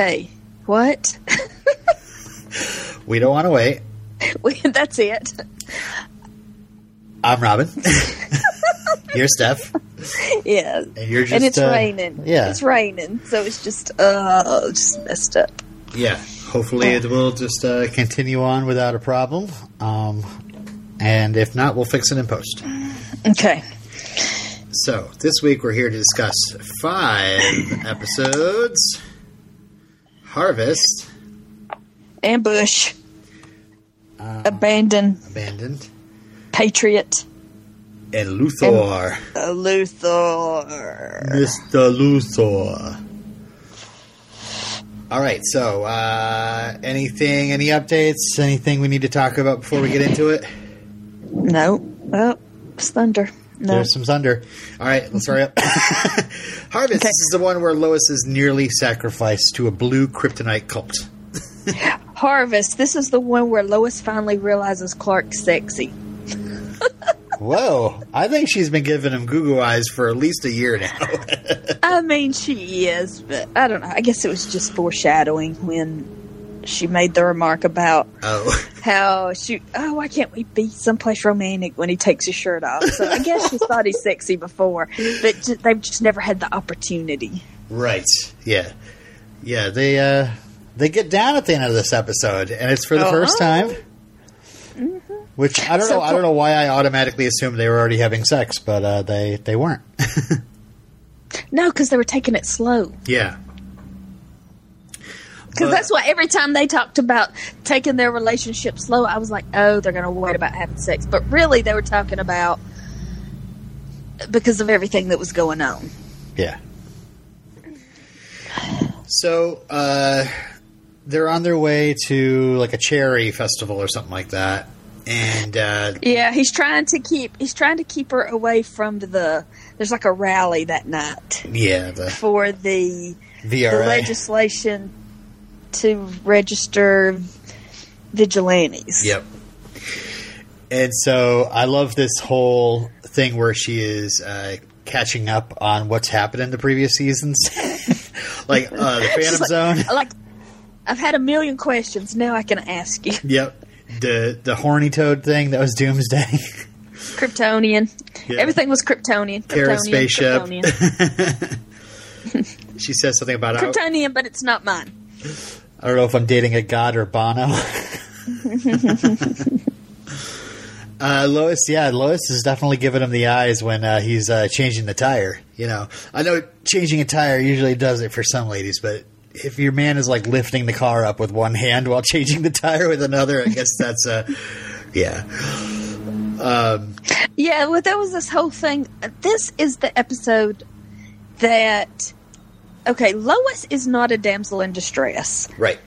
Okay, what? We don't want to wait. We- That's it. I'm Robin. you're Steph. Yeah, And you're just and it's uh, raining. yeah. it's raining, so it's just uh, just messed up. Yeah. Hopefully it will just uh, continue on without a problem. Um, and if not, we'll fix it in post. Okay. So this week we're here to discuss five episodes. Harvest, Ambush, um, abandon, Abandoned, patriot, and Luthor. uh, Luthor. Mr. Luthor. All right, so uh, anything, any updates, anything we need to talk about before we get into it? No, well, it's thunder. No, There's some thunder. All right, let's hurry up. Harvest Okay. this is the one where Lois is nearly sacrificed to a blue kryptonite cult. Harvest. This is the one where Lois finally realizes Clark's sexy. Whoa, I think she's been giving him goo eyes for at least a year now. I mean, she is, but I don't know. I guess it was just foreshadowing when she made the remark about oh, how she, oh, why can't we be someplace romantic when he takes his shirt off? So I guess she thought he's sexy before, but ju- they've just never had the opportunity. right, yeah, yeah. They uh, they get down at the end of this episode, and it's for the first Uh-huh. time. Which I don't So know. I don't know why I automatically assumed they were already having sex, but uh, they they weren't. No, because they were taking it slow. yeah, Because that's why every time they talked about taking their relationship slow, I was like, oh, they're going to wait about having sex. But really, they were talking about because of everything that was going on. yeah. So uh, they're on their way to like a cherry festival or something like that, and uh, Yeah, he's trying to keep he's trying to keep her away from the. There's like a rally that night yeah, the for the the legislation to register vigilantes. Yep. And so I love this whole thing where she is uh, catching up on what's happened in the previous seasons, like uh, the Phantom like- Zone. Like, I've had a million questions. Now I can ask you. Yep. The the horny toad thing that was Doomsday. Kryptonian. Everything was Kryptonian. Kryptonian, spaceship. Kryptonian. she says something about Kryptonian, but it's not mine. I don't know if I'm dating a god or Bono. Uh, Lois, yeah, Lois is definitely giving him the eyes when uh, he's uh, changing the tire. You know, I know changing a tire usually does it for some ladies, but if your man is like lifting the car up with one hand while changing the tire with another, I guess that's a yeah. Um, Yeah, well, there was this whole thing. This is the episode that. Okay, Lois is not a damsel in distress. right.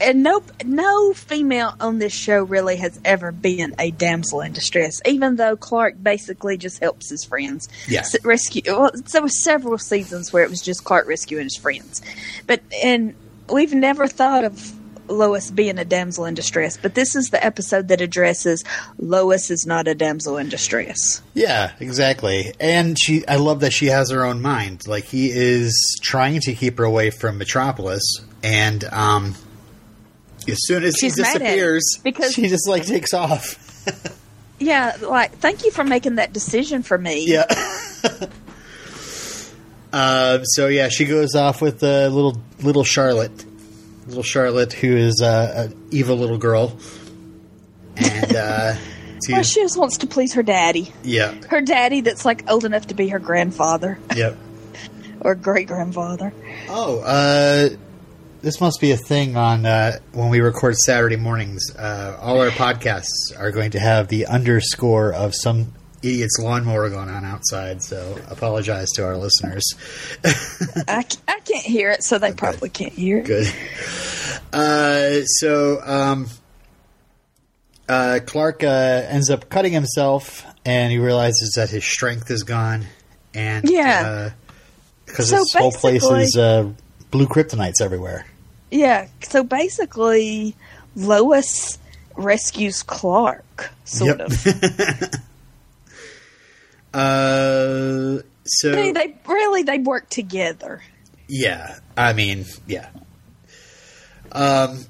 and no no female on this show really has ever been a damsel in distress even though clark basically just helps his friends Yeah. Rescue well there were several seasons where it was just clark rescuing his friends but and we've never thought of lois being a damsel in distress but this is the episode that addresses lois is not a damsel in distress Yeah, exactly. And she, I love that she has her own mind. Like he is trying to keep her away from Metropolis, and um, as soon as She's he mad at him disappears, because- she just like takes off. yeah like thank you for making that decision for me Yeah. uh, so yeah, she goes off with uh, little little Charlotte, little Charlotte, who is uh, an evil little girl, and uh, to- well, she just wants to please her daddy yeah, her daddy that's like old enough to be her grandfather yep. or great grandfather. Oh, uh, this must be a thing on uh, when we record Saturday mornings. Uh, all our podcasts are going to have the underscore of some idiot's lawnmower going on outside. So apologize to our listeners. I, I can't hear it, so they probably can't hear it. Good. Uh, so um, uh, Clark uh, ends up cutting himself, and he realizes that his strength is gone, and Yeah. because So this whole place is uh, blue kryptonites everywhere. Yeah, so basically, Lois rescues Clark, sort Yep. of. Uh, so I they really they work together. yeah, I mean, yeah, Um,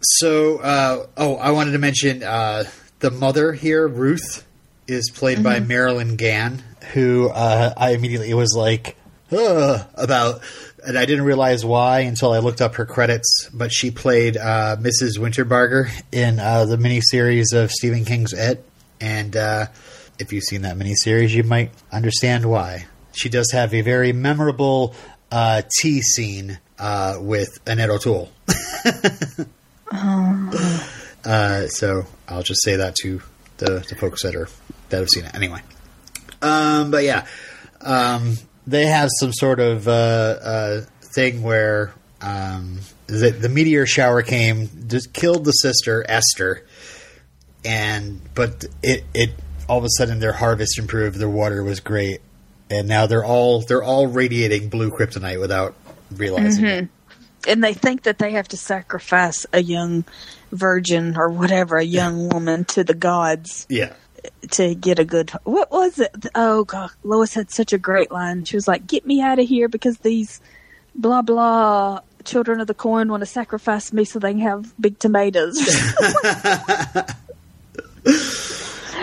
so, uh, oh, I wanted to mention uh, the mother here, Ruth, is played by Marilyn Gann, who uh, I immediately was like, Ugh, about, and I didn't realize why until I looked up her credits. But she played uh, Mrs. Winterbarger in uh, the miniseries of Stephen King's It, and uh, if you've seen that miniseries, you might understand why. She does have a very memorable uh, tea scene uh, with Annette O'Toole. Uh, so I'll just say that to the, the folks that are that have seen it anyway. Um, but yeah, um, they have some sort of uh, uh, thing where um, the, the meteor shower came, just killed the sister Esther, and but it it all of a sudden their harvest improved, their water was great, and now they're all they're all radiating blue kryptonite without realizing it. Mm-hmm. and they think that they have to sacrifice a young virgin or whatever, a young woman to the gods Yeah. to get a good. What was it? Oh God, Lois had such a great line. She was like, "Get me out of here because these blah blah." Children of the corn want to sacrifice me so they can have big tomatoes.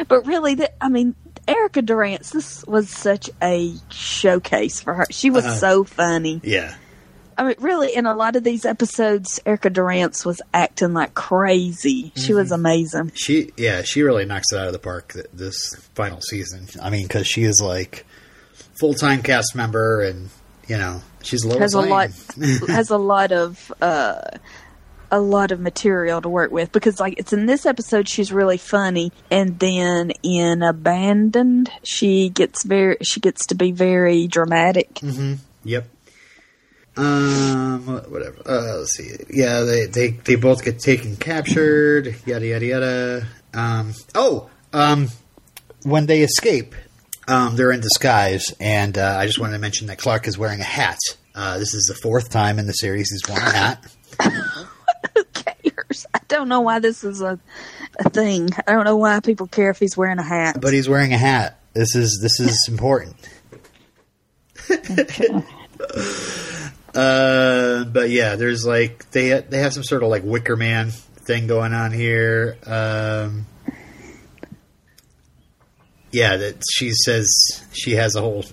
but really, th- I mean, Erica Durance, this was such a showcase for her. She was Uh-huh. so funny. Yeah. I mean, really, in a lot of these episodes, Erica Durance was acting like crazy. She was amazing. She, yeah, she really knocks it out of the park th- this final season. I mean, because she is like full time cast member, and you know she's Lois Has a Lane. lot, has a lot of, uh, a lot of material to work with because, like, it's in this episode she's really funny, and then in Abandoned she gets very, she gets to be very dramatic. Yep. Um, whatever. Uh, let's see. Yeah, they, they they both get taken captured. Yada yada yada. Um. Oh. Um. When they escape, um, they're in disguise, and uh, I just wanted to mention that Clark is wearing a hat. Uh, this is the fourth time in the series he's worn a hat. Who cares? I don't know why this is a, a thing. I don't know why people care if he's wearing a hat. but he's wearing a hat. This is this is important. uh, but yeah, there's like they they have some sort of like Wicker Man thing going on here. Um, yeah, that she says she has a whole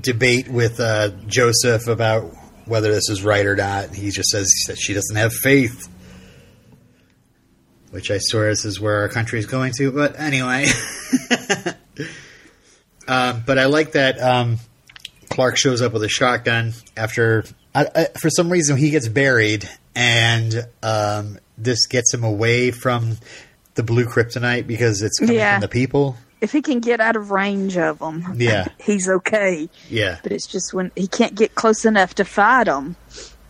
debate with uh, Joseph about whether this is right or not. He just says that she doesn't have faith. Which I swear this is where our country is going to. But anyway. Um, but I like that um, Clark shows up with a shotgun after, I, I, for some reason, he gets buried, and um, this gets him away from the blue kryptonite because it's coming Yeah. from the people. If he can get out of range of them, Yeah. he's okay. Yeah, But it's just when he can't get close enough to fight them.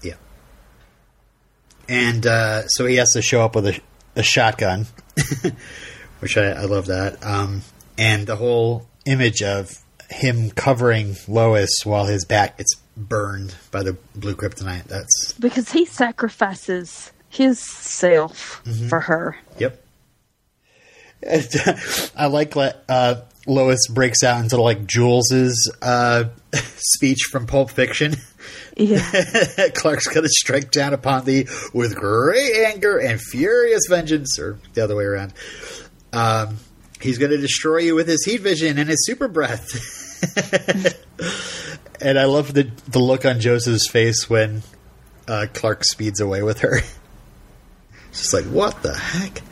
yeah. And uh, so he has to show up with a, a shotgun, which I, I love that. Um, and the whole image of him covering Lois while his back gets burned by the blue kryptonite. That's Because he sacrifices his self Mm-hmm. for her. Yep. I like uh, Lois breaks out into like Jules's uh, speech from Pulp Fiction. Yeah. Clark's going to strike down upon thee with great anger and furious vengeance, or the other way around. Um, he's going to destroy you with his heat vision and his super breath. and I love the the look on Joseph's face when uh, Clark speeds away with her. It's just like, what the heck?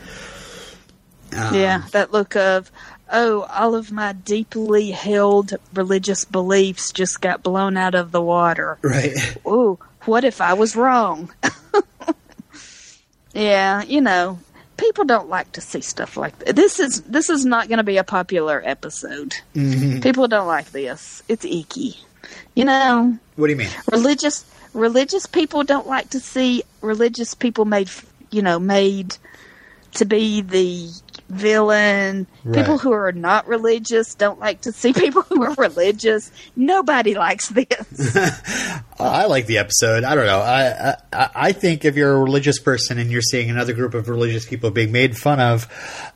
Um, yeah. That look of, oh, all of my deeply held religious beliefs just got blown out of the water. Right. Ooh, what if I was wrong? yeah, you know, people don't like to see stuff like that. This is this is not going to be a popular episode. People don't like this. It's icky. You know, What do you mean? religious religious people don't like to see religious people made, you know, made to be the villain. People who are not religious don't like to see people who are religious. Nobody likes this. I like the episode. I don't know. I, I I think if you're a religious person and you're seeing another group of religious people being made fun of,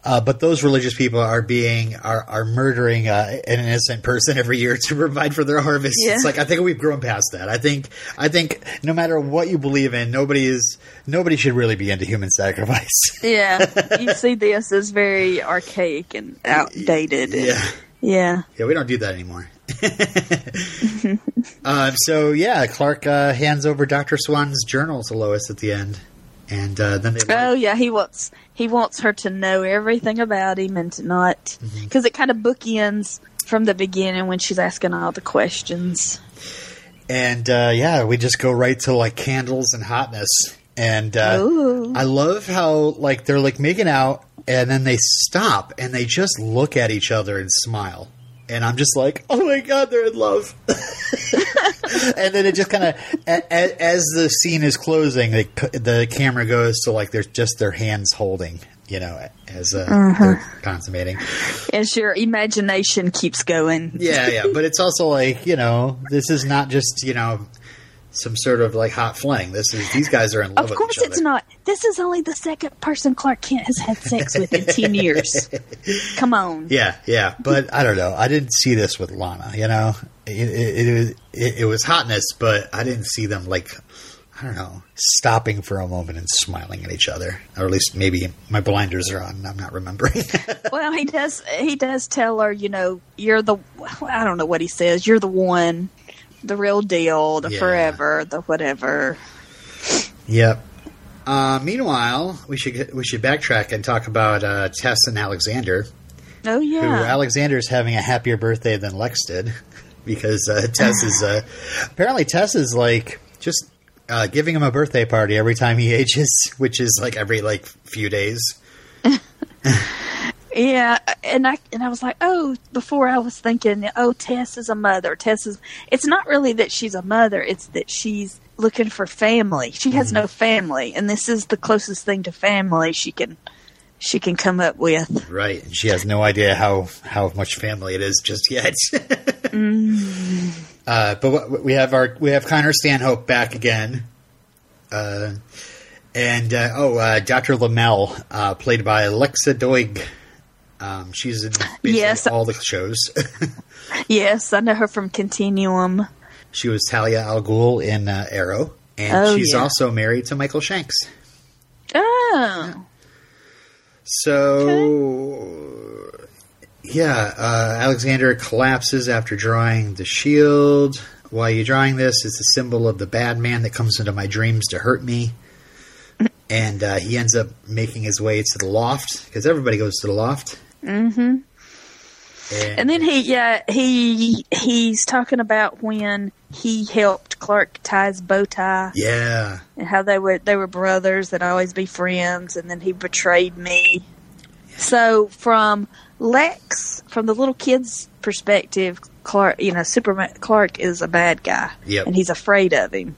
Uh, but those religious people are being are are murdering uh, an innocent person every year to provide for their harvest. Yeah. It's like I think we've grown past that. I think I think no matter what you believe in, nobody is nobody should really be into human sacrifice. Yeah, you see this as very archaic and outdated. and- yeah. yeah. Yeah, we don't do that anymore. um, so yeah, Clark uh, hands over Doctor Swan's journal to Lois at the end, and uh, then they. Oh yeah, he wants he wants her to know everything about him and to not Mm-hmm. because it kind of bookends from the beginning when she's asking all the questions. and uh, yeah, we just go right to like candles and hotness, and uh, I love how like they're like making out, and then they stop and they just look at each other and smile. And I'm just like, oh my god, they're in love. and then it just kind of, as the scene is closing, the the camera goes to like there's just their hands holding, you know, as uh, they're consummating. As your imagination keeps going. Yeah, yeah, but it's also like you know, this is not just you know some sort of like hot fling. This is these guys are in love Of course it's not. This is only the second person Clark Kent has had sex with in 10 years. Come on. Yeah, yeah, but I don't know. I didn't see this with Lana. You know, it it, it, it, it was hotness, but I didn't see them like I don't know stopping for a moment and smiling at each other, or at least maybe my blinders are on. and I'm not remembering. Well, he does he does tell her, you know, you're the I don't know what he says. You're the one, the real deal, the Yeah. forever, the whatever. Yep. Uh, meanwhile, we should we should backtrack and talk about uh, Tess and Alexander. Oh Who yeah. Alexander's having a happier birthday than Lex did because uh, Tess is uh, apparently Tess is like just uh, giving him a birthday party every time he ages, which is like every like few days. Yeah, and I and I was like, oh, before I was thinking, oh, Tess is a mother. Tess is. It's not really that she's a mother; it's that she's looking for family. She has no family, and this is the closest thing to family she can she can come up with. Right, and she has no idea how how much family it is just yet. uh, but we have our we have Connor Stanhope back again, uh, and uh, oh, uh, Doctor Lamel, uh, played by Alexa Doig. Um, she's in Yes. all the shows. Yes, I know her from Continuum. she was Talia al Ghul in uh, Arrow, and Oh, she's yeah. also married to Michael Shanks. Oh, So, yeah, uh, Alexander collapses after drawing the shield. While you're drawing this, it's a symbol of the bad man that comes into my dreams to hurt me. And uh, he ends up making his way to the loft because everybody goes to the loft. Mm-hmm. And, And then he, yeah, he he's talking about when he helped Clark tie his bow tie. yeah, and how they were they were brothers that always be friends and then he betrayed me so from lex from the little kid's perspective clark you know superman clark is a bad guy Yep. and he's afraid of him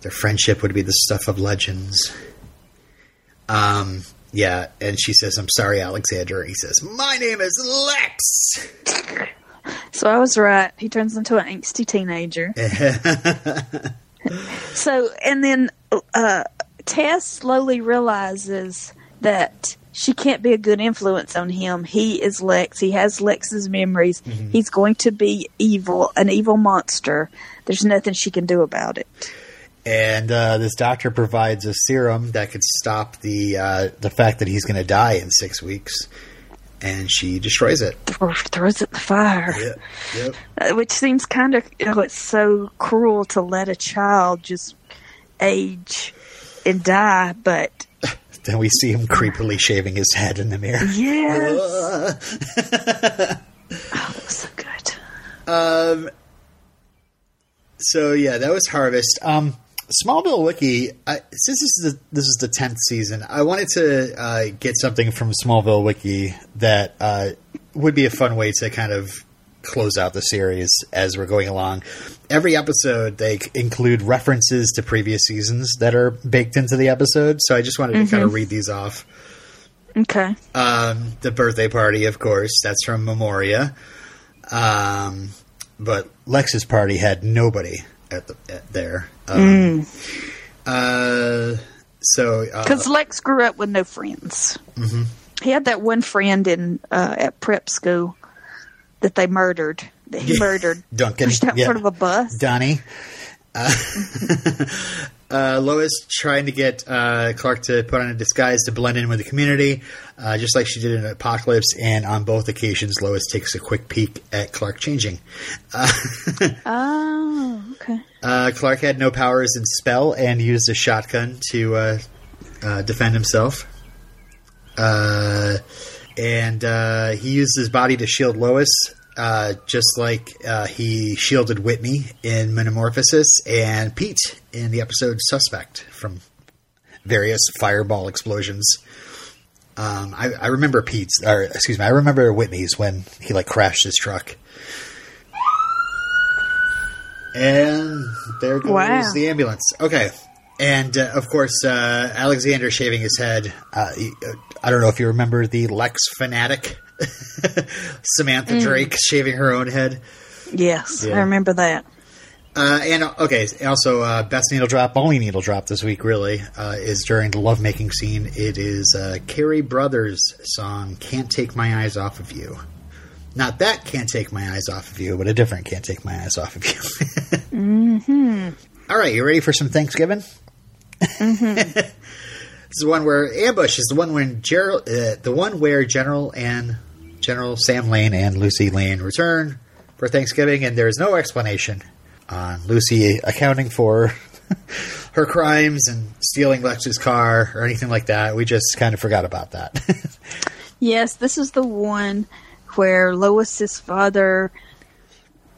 their friendship would be the stuff of legends. Um, yeah, and she says, "I'm sorry, Alexander." He says, "My name is Lex." so i was right. He turns into an angsty teenager. So and then uh tess slowly realizes that she can't be a good influence on him. He is lex. He has lex's memories. He's going to be evil an evil monster. There's nothing she can do about it And uh, this doctor provides a serum that could stop the uh, the fact that he's going to die in six weeks, and she destroys it. Thro- throws it in the fire Yep, yep. Uh, which seems kind of you know it's so cruel to let a child just age and die but Then we see him creepily shaving his head in the mirror. yes oh, so good Um. So yeah, that was Harvest. Um, Smallville Wiki. I, since this is the this is the tenth season, I wanted to uh, get something from Smallville Wiki that uh, would be a fun way to kind of close out the series as we're going along. Every episode, they include references to previous seasons that are baked into the episode. So I just wanted to kind of read these off. okay Um, the birthday party, of course, that's from Memoria. Um, but Lex's party had nobody at the at there. Um, uh, So uh, Because Lex grew up with no friends. Mm-hmm. He had that one friend in uh, at prep school that they murdered. That he Yeah. murdered. Duncan, Pushed out in yeah. front of a bus. Donnie. Uh, uh, Lois trying to get uh, Clark to put on a disguise to blend in with the community, uh, just like she did in Apocalypse. And on both occasions, Lois takes a quick peek at Clark changing. Uh, Oh, okay. Uh, Clark had no powers in spell and used a shotgun to uh, uh, defend himself. Uh, and uh, he used his body to shield Lois, uh, just like he shielded Whitney in Metamorphosis and Pete in the episode Suspect from various fireball explosions. Um, I, I remember Pete's, or excuse me, I remember Whitney's when he like crashed his truck. And there goes Wow. the ambulance. Okay. And uh, of course, uh, Alexander shaving his head. Uh, uh, I don't know if you remember the Lex fanatic, Samantha Drake shaving her own head. Yes, Yeah. I remember that. Uh, and uh, okay, also uh, best needle drop, only needle drop this week really uh, is during the lovemaking scene. It is uh, Carrie Brothers' song "Can't Take My Eyes Off of You." Not that "Can't Take My Eyes Off of You," but a different "Can't Take My Eyes Off of You." mm-hmm. All right, you ready for some Thanksgiving? this is one where ambush is the one when Gerald, uh, the one where General and General Sam Lane and Lucy Lane return for Thanksgiving, and there is no explanation on Lucy accounting for her crimes and stealing Lex's car or anything like that. We just kind of forgot about that. Yes, this is the one where Lois's father,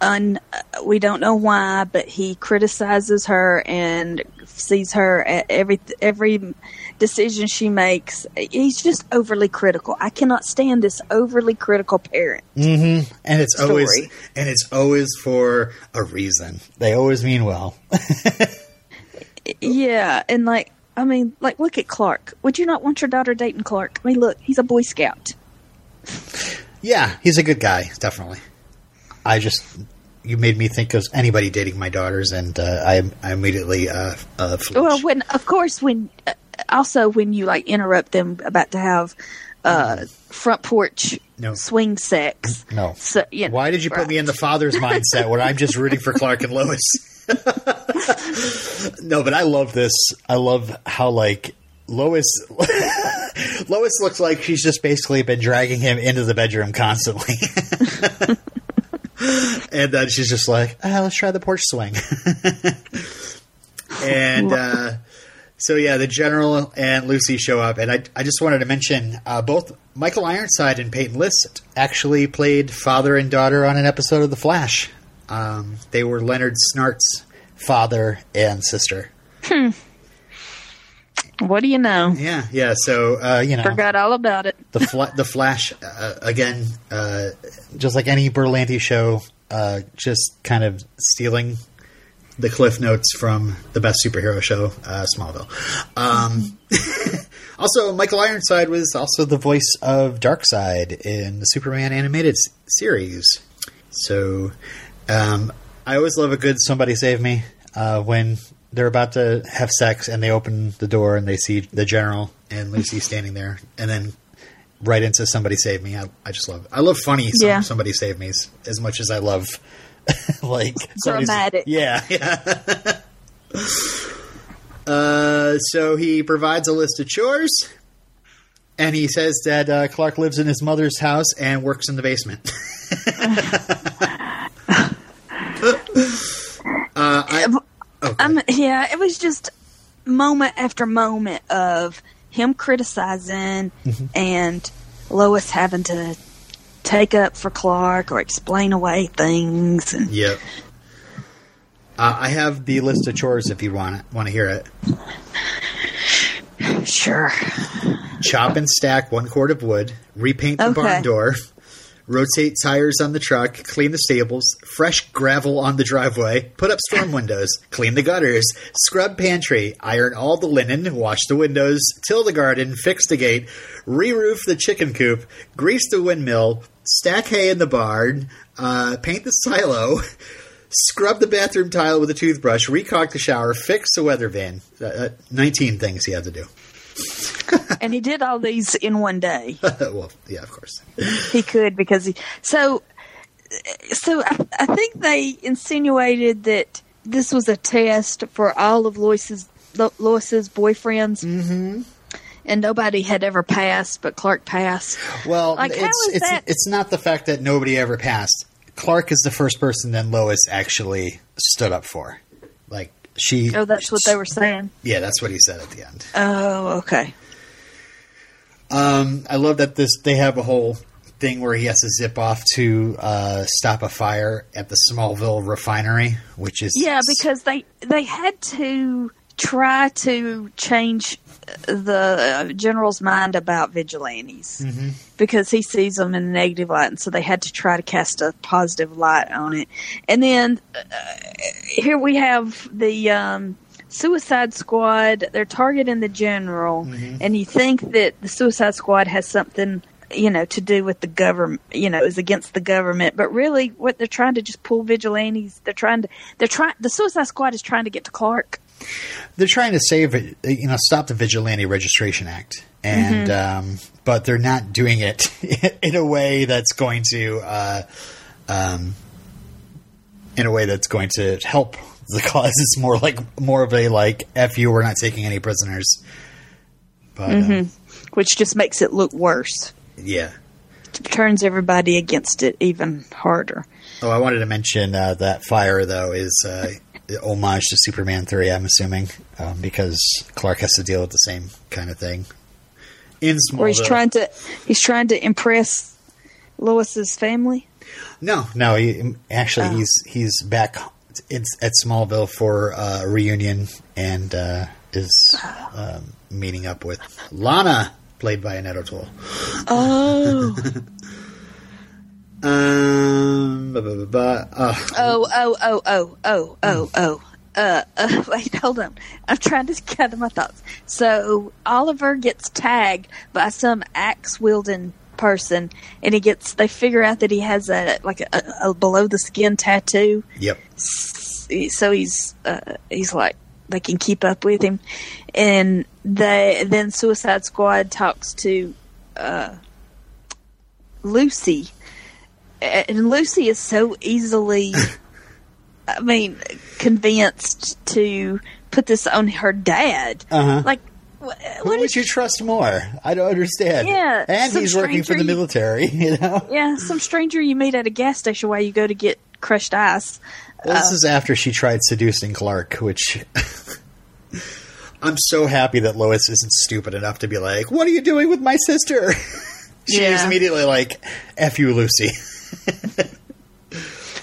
un, we don't know why, but he criticizes her and sees her at every every decision she makes. He's just overly critical. I cannot stand this overly critical parent. Mm-hmm. and it's always and it's always for a reason. They always mean well. Yeah, and like I mean, like look at Clark. Would you not want your daughter dating Clark? I mean, look, he's a Boy Scout. Yeah, he's a good guy, definitely. I just you made me think of anybody dating my daughters, and uh, I, I immediately uh, uh. Well, when of course when uh, also when you like interrupt them about to have uh front porch No. swing sex. no. So yeah, Why did you put me in the father's mindset where I'm just rooting for Clark and Lois? no, but I love this. I love how like Lois Lois looks like she's just basically been dragging him into the bedroom constantly. and then she's just like, ah, let's try the porch swing. and uh, so yeah, the general and Lucy show up, and I, I just wanted to mention uh, both Michael Ironside and Peyton List actually played father and daughter on an episode of The Flash. Um, they were Leonard Snart's father and sister. What do you know? Yeah, yeah. So uh, you know, Forgot all about it. the Fla- the Flash uh, again, uh, just like any Berlanti show, uh, just kind of stealing the cliff notes from the best superhero show, uh, Smallville. Um, also, Michael Ironside was also the voice of Darkseid in the Superman animated s- series. So, um, I always love a good "Somebody Save Me" uh, when they're about to have sex and they open the door and they see the general and Lucy standing there, and then right into "Somebody Save Me." I, I just love. I love funny some, Yeah. "Somebody Save Me"s as much as I love like Dramatic. Yeah, yeah. uh, so he provides a list of chores. And he says that uh, Clark lives in his mother's house and works in the basement. Okay. Um, yeah, it was just moment after moment of him criticizing Mm-hmm. and Lois having to take up for Clark or explain away things. And Yep. Uh, I have the list of chores if you want to want to hear it. sure, Chop and stack one cord of wood, repaint the Okay. barn door, rotate tires on the truck, clean the stables, fresh gravel on the driveway, put up storm windows, clean the gutters, scrub pantry, iron all the linen, wash the windows, till the garden, fix the gate, re-roof the chicken coop, grease the windmill, stack hay in the barn, uh, paint the silo, scrub the bathroom tile with a toothbrush, recock the shower, fix the weather vane. Uh, uh, 19 things he had to do. and he did all these in one day. well, yeah, of course. He could because he so so I, I think they insinuated that this was a test for all of Lois's Lois's boyfriends. Mm-hmm. And nobody had ever passed, but Clark passed. Well, Like, it's it's that- it's not the fact that nobody ever passed. Clark is the first person that Lois actually stood up for. She. Oh, that's what they were saying. Yeah, that's what he said at the end. Oh, okay. Um, I love that this they have a whole thing where he has to zip off to uh, stop a fire at the Smallville refinery, which is Yeah, because they they had to try to change the uh, general's mind about vigilantes Mhm. because he sees them in a negative light, and so they had to try to cast a positive light on it. And then uh, here we have the um, Suicide Squad. They're targeting the general, and you think that the Suicide Squad has something. You know, to do with the government, you know, is against the government, but really, what they're trying to just pull vigilantes. They're trying to, they're trying. The Suicide Squad is trying to get to Clark. They're trying to save it, you know, stop the Vigilante Registration Act, and um, but they're not doing it in a way that's going to, uh, um, in a way that's going to help the cause. It's more like more of a like "f you," we're not taking any prisoners. But um, which just makes it look worse. yeah. Turns everybody against it even harder. Oh, I wanted to mention uh, that fire though is uh, homage to Superman three. I'm assuming um, because Clark has to deal with the same kind of thing. In Smallville, Or he's trying to he's trying to impress Lois's family. No, no. He, actually, Oh. he's he's back in, at Smallville for uh, a reunion and uh, is um, meeting up with Lana, played by Annette O'Toole. Oh, Um, ba, ba, ba. Uh, oh, oh, oh, oh, oh, oh, oh. Uh, uh, wait, hold on. I'm trying to gather my thoughts. So Oliver gets tagged by some axe wielding person, and he gets. They figure out that he has a like a, a below the skin tattoo. yep. so he's uh, he's like they can keep up with him, and they then Suicide Squad talks to uh, Lucy, and Lucy is so easily, I mean, convinced to put this on her dad. Uh-huh. Like, wh- Who what would you trust more? I don't understand. Yeah, and he's working for the you- military. You know. Yeah, some stranger you meet at a gas station while you go to get crushed ice. Well, this is after she tried seducing Clark, which I'm so happy that Lois isn't stupid enough to be like, "What are you doing with my sister?" She's Yeah. immediately like, "F you, Lucy."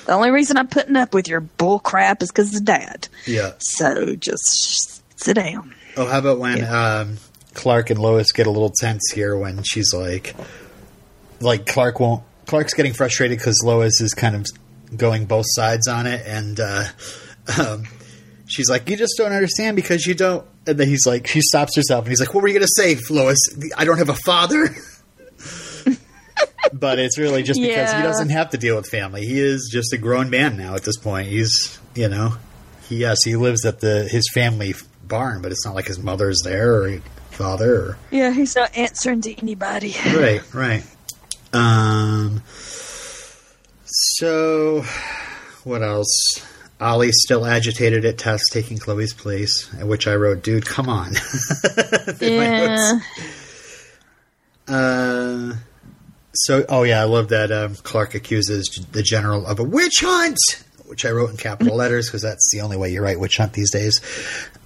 The only reason I'm putting up with your bull crap is because of dad. Yeah. So just sit down. Oh, how about when um, Clark and Lois get a little tense here when she's like, like Clark won't. Clark's getting frustrated because Lois is kind of going both sides on it, and uh, um, she's like, "You just don't understand because you don't." And then he's like, she stops herself, and he's like, "What were you going to say, Lois? I don't have a father." but it's really just because he doesn't have to deal with family. He is just a grown man now at this point. He's, you know, he yes, he lives at the his family barn, but it's not like his mother's there or father or Yeah, he's not answering to anybody. right, right. Um. So, what else? Ollie's still agitated at Tess taking Chloe's place, at which I wrote, "Dude, come on." Yeah. Uh, so, oh yeah, I love that um, Clark accuses the general of a witch hunt, which I wrote in capital letters because that's the only way you write witch hunt these days.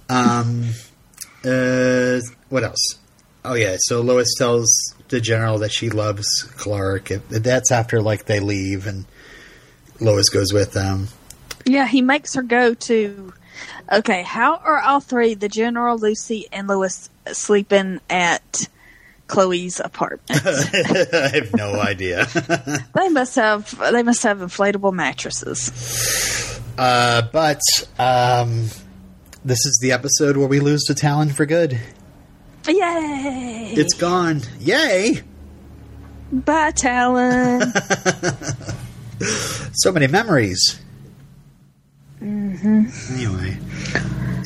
Um, uh, what else? Oh yeah, so Lois tells the general that she loves Clark. It- That's after like they leave and Lois goes with them. Yeah, he makes her go to. Okay, how are all three, the General, Lucy, and Lois, sleeping at Chloe's apartment? I have no idea. they must have. They must have inflatable mattresses. uh, but um, this is the episode where we lose to Talon for good. Yay! It's gone. Yay! Bye, Talon. So many memories. Mm-hmm. Anyway,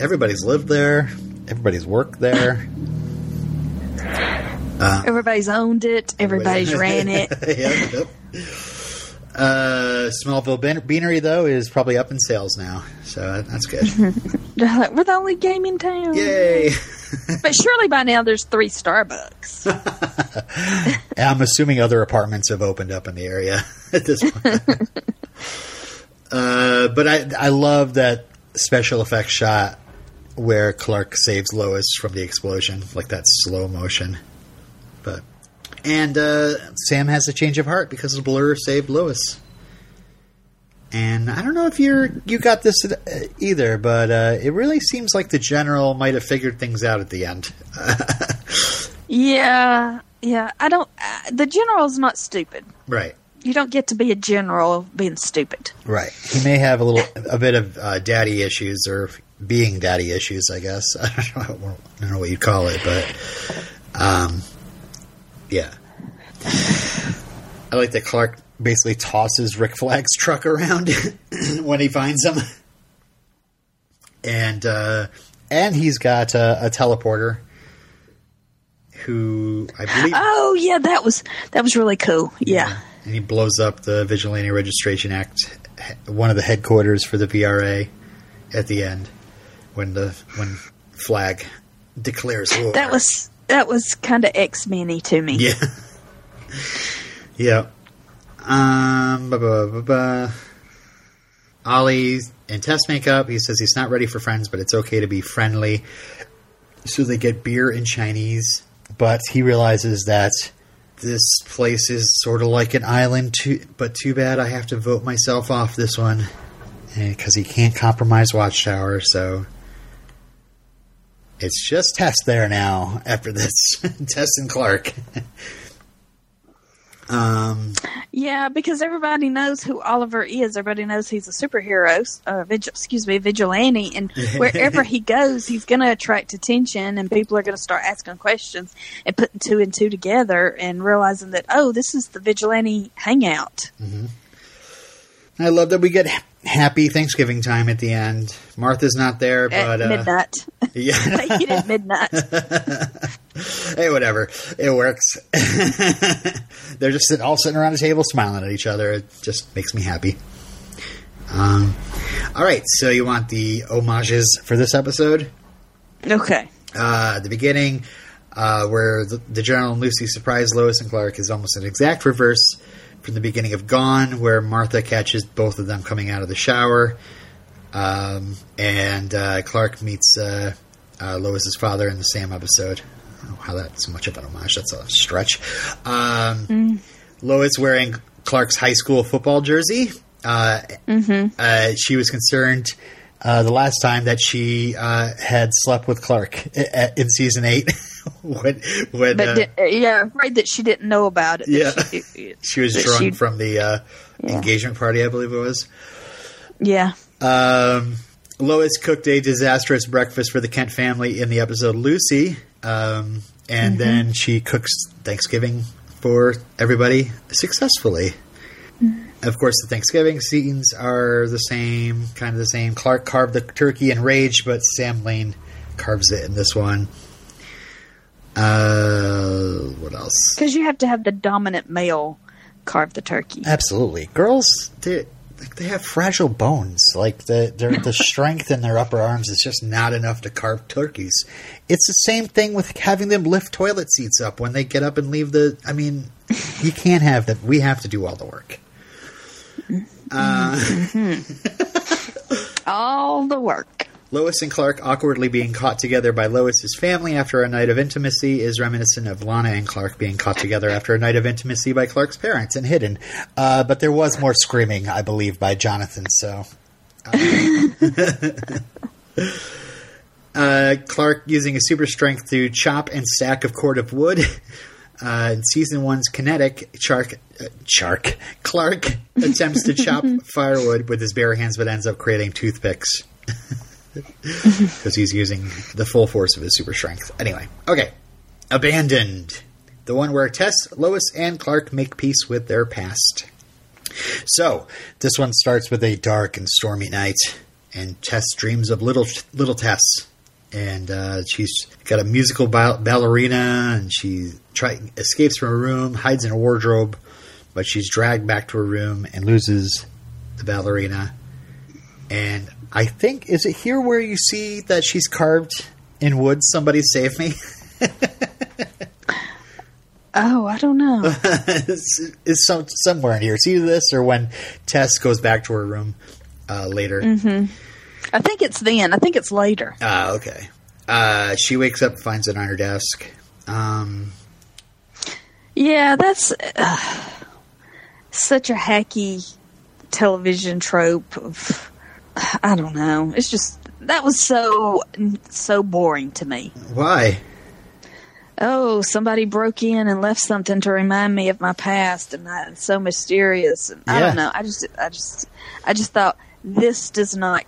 everybody's lived there. Everybody's worked there. Everybody's owned it. Everybody's ran it. yep, yep. Uh, Smallville Bean- Beanery though is probably up in sales now, so that's good. They're like, we're the only game in town. Yay! But surely by now there's three Starbucks. I'm assuming other apartments have opened up in the area at this point. uh, but I I love that special effects shot where Clark saves Lois from the explosion, like that slow motion. But and uh, Sam has a change of heart because the Blur saved Lois. And I don't know if you're you got this uh, either, but uh, it really seems like the general might have figured things out at the end. yeah, yeah. I don't. Uh, the general's not stupid. right. You don't get to be a general being stupid. Right. He may have a little, a bit of uh, daddy issues or being daddy issues. I guess I don't know. I don't know what you'd call it, but um, yeah. I like that Clark basically tosses Rick Flag's truck around when he finds him, and uh, and he's got a, a teleporter. Who I believe Oh yeah, that was that was really cool. Yeah. and he blows up the Vigilante Registration Act, one of the headquarters for the VRA, at the end when the when Flag declares war. That was that was kind of X Men to me. yeah, yeah. Um, ba ba ba ba. Ollie in Tess makeup. He says he's not ready for friends, but it's okay to be friendly. So they get beer and Chinese, but he realizes that this place is sort of like an island. Too, but too bad I have to vote myself off this one because he can't compromise Watchtower. So it's just Tess there now after this. Tess and Clark. um, Yeah, because everybody knows who Oliver is. Everybody knows he's a superhero. Uh, vigil, excuse me, vigilante, and wherever he goes, he's going to attract attention, and people are going to start asking questions and putting two and two together and realizing that oh, this is the vigilante hangout. I love that we get happy Thanksgiving time at the end. Martha's not there, at but uh, midnight. yeah. they eat at midnight. hey, whatever. It works. They're just all sitting around a table smiling at each other. It just makes me happy. Um, all right, so you want the homages for this episode? Okay. Uh, the beginning, uh, where the, the General and Lucy surprise Lois and Clark, is almost an exact reverse from the beginning of Gone, where Martha catches both of them coming out of the shower. Um, and uh, Clark meets uh, uh, Lois's father in the same episode. I how that's so much of an homage. That's a stretch. Um, Lois wearing Clark's high school football jersey. Uh, uh, she was concerned uh, the last time that she uh, had slept with Clark in season eight when when But uh, di- uh, yeah, afraid that she didn't know about it. Yeah. she, she was drunk she- from the uh, Yeah. engagement party, I believe it was. yeah. Um, Lois cooked a disastrous breakfast for the Kent family in the episode Lucy, um, and then she cooks Thanksgiving for everybody successfully. Of course, the Thanksgiving scenes are the same, kind of the same. Clark carved the turkey in Rage, but Sam Lane carves it in this one. Uh, what else? Because you have to have the dominant male carve the turkey. Absolutely, girls they like they have fragile bones. Like the their the strength in their upper arms is just not enough to carve turkeys. It's the same thing with having them lift toilet seats up when they get up and leave the. I mean, you can't have that. We have to do all the work. Mm-hmm. Uh, mm-hmm. All the work. Lois and Clark awkwardly being caught together by Lois's family after a night of intimacy is reminiscent of Lana and Clark being caught together after a night of intimacy by Clark's parents and hidden. Uh, but there was more screaming, I believe, by Jonathan. So. Uh, Clark using a super strength to chop and stack a cord of wood. Uh, in season one's kinetic, Chark, uh, Chark, Clark attempts to chop firewood with his bare hands, but ends up creating toothpicks because he's using the full force of his super strength. Anyway, okay, abandoned, the one where Tess, Lois, and Clark make peace with their past. So this one starts with a dark and stormy night, and Tess dreams of little little Tess, and uh, she's got a musical ba- ballerina, and she try escapes from her room, hides in a wardrobe, but she's dragged back to her room and loses the ballerina. And I think is it here where you see that she's carved in wood? Somebody save me. Oh, I don't know. it's, it's some, somewhere in here. It's either this or when Tess goes back to her room uh, later. I think it's then. I think it's later. Ah, okay. Uh, she wakes up, finds it on her desk. Um, Yeah, that's uh, such a hacky television trope of I don't know. It's just that was so so boring to me. why? Oh, somebody broke in and left something to remind me of my past, and it's so mysterious. And I don't know. I just, I just, I just thought this does not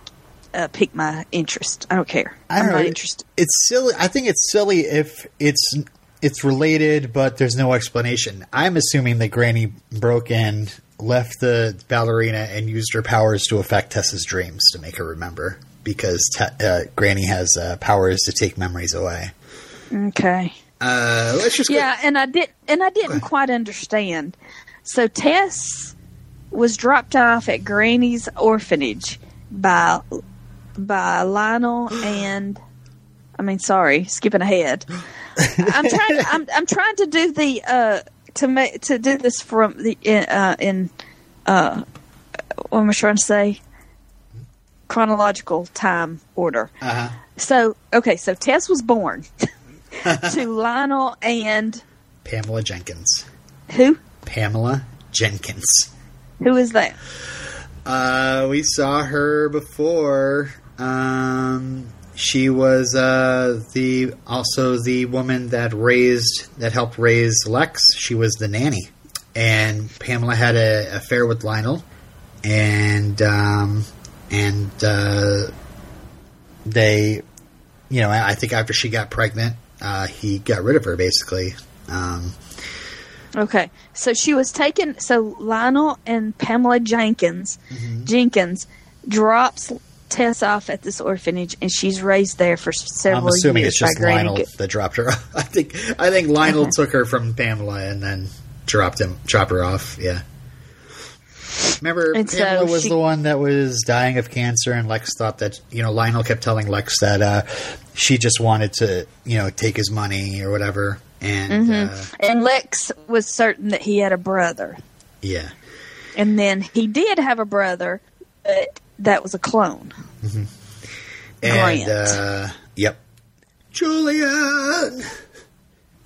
uh, pique my interest. I don't care. I I'm don't not know. interested. It's silly. I think it's silly if it's it's related, but there's no explanation. I'm assuming that Granny broke in, left the ballerina, and used her powers to affect Tess's dreams to make her remember. Because te- uh, Granny has uh, powers to take memories away. Okay. Uh, let's just go- Yeah, and I did, and I didn't quite understand. So Tess was dropped off at Granny's orphanage by by Lionel and I mean, sorry, skipping ahead. I'm trying. I'm I'm trying to do the uh to make to do this from the uh in uh what am I trying to say? Chronological time order. Uh-huh. So okay, so Tess was born to Lionel and Pamela Jenkins. who? Pamela Jenkins. Who is that? Uh, we saw her before. Um, she was uh, the also the woman that raised that helped raise Lex. She was the nanny, and Pamela had a affair with Lionel, and um, and uh, they, you know, I think after she got pregnant, uh, he got rid of her basically. Um, Okay, so she was taken. So Lionel and Pamela Jenkins, Jenkins, drops Tess off at this orphanage, and she's raised there for several years. I'm assuming years it's just. Lionel that dropped her off. I think I think Lionel took her from Pamela and then dropped him dropped her off. Yeah. Remember, And so Pamela was she- the one that was dying of cancer, and Lex thought that you know Lionel kept telling Lex that uh, she just wanted to you know take his money or whatever, and Mm-hmm. uh, and Lex was certain that he had a brother, yeah, and then he did have a brother, but that was a clone. and Grant. uh, yep, Julian.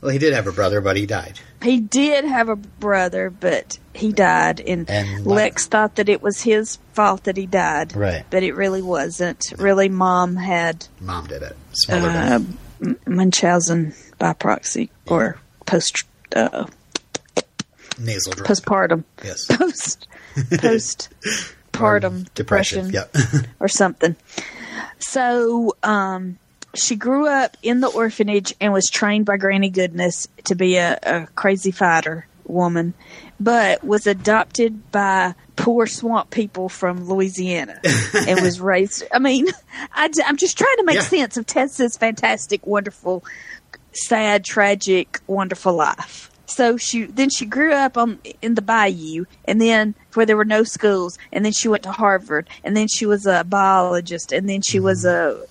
Well, he did have a brother, but he died. He did have a brother, but he died, and, And Lex thought that it was his fault that he died. Right. But it really wasn't. Really, Mom had Mom did it. Uh, Munchausen by proxy or post uh, nasal drip. postpartum yes. Post post postpartum depression, Yep. or something. So um, she grew up in the orphanage and was trained by Granny Goodness to be a, a crazy fighter woman, but was adopted by poor swamp people from Louisiana and was raised. I mean, I, am just trying to make Yeah. sense of Tess's fantastic, wonderful, sad, tragic, wonderful life. So she then she grew up on in the bayou, and then where there were no schools, and then she went to Harvard, and then she was a biologist, and then she was a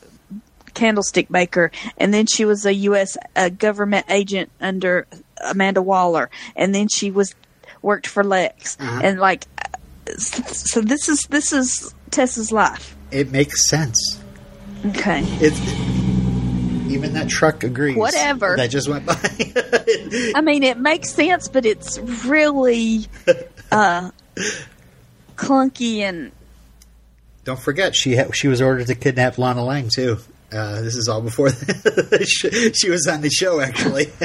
candlestick maker, and then she was a U.S. uh government agent under Amanda Waller, and then she was worked for Lex, Uh-huh. and like, so this is this is Tess's life. It makes sense. Okay, It's even that truck agrees. Whatever. that just went by. I mean it makes sense, but it's really uh clunky and Don't forget, she ha- she was ordered to kidnap Lana Lang too. Uh, this is all before the she was on the show, actually.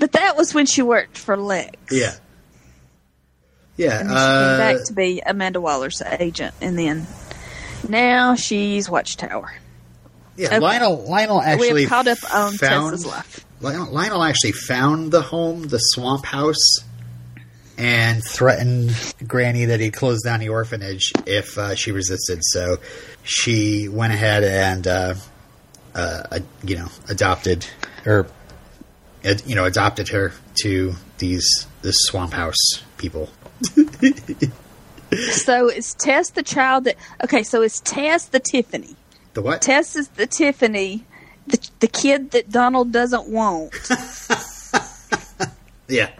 but that was when she worked for Lex. yeah, yeah. And she Uh, came back to be Amanda Waller's agent, and then now she's Watchtower. Yeah. okay. Lionel Lionel actually we have caught up on found, Tess's life. Lionel, Lionel actually found the home, the swamp house, and threatened Granny that he'd close down the orphanage if uh, she resisted. So she went ahead and, uh, uh, you know, adopted or, you know, adopted her to these this swamp house people. so is Tess the child that? Okay, so is Tess the Tiffany? The what? Tess is the Tiffany, the the kid that Donald doesn't want. yeah.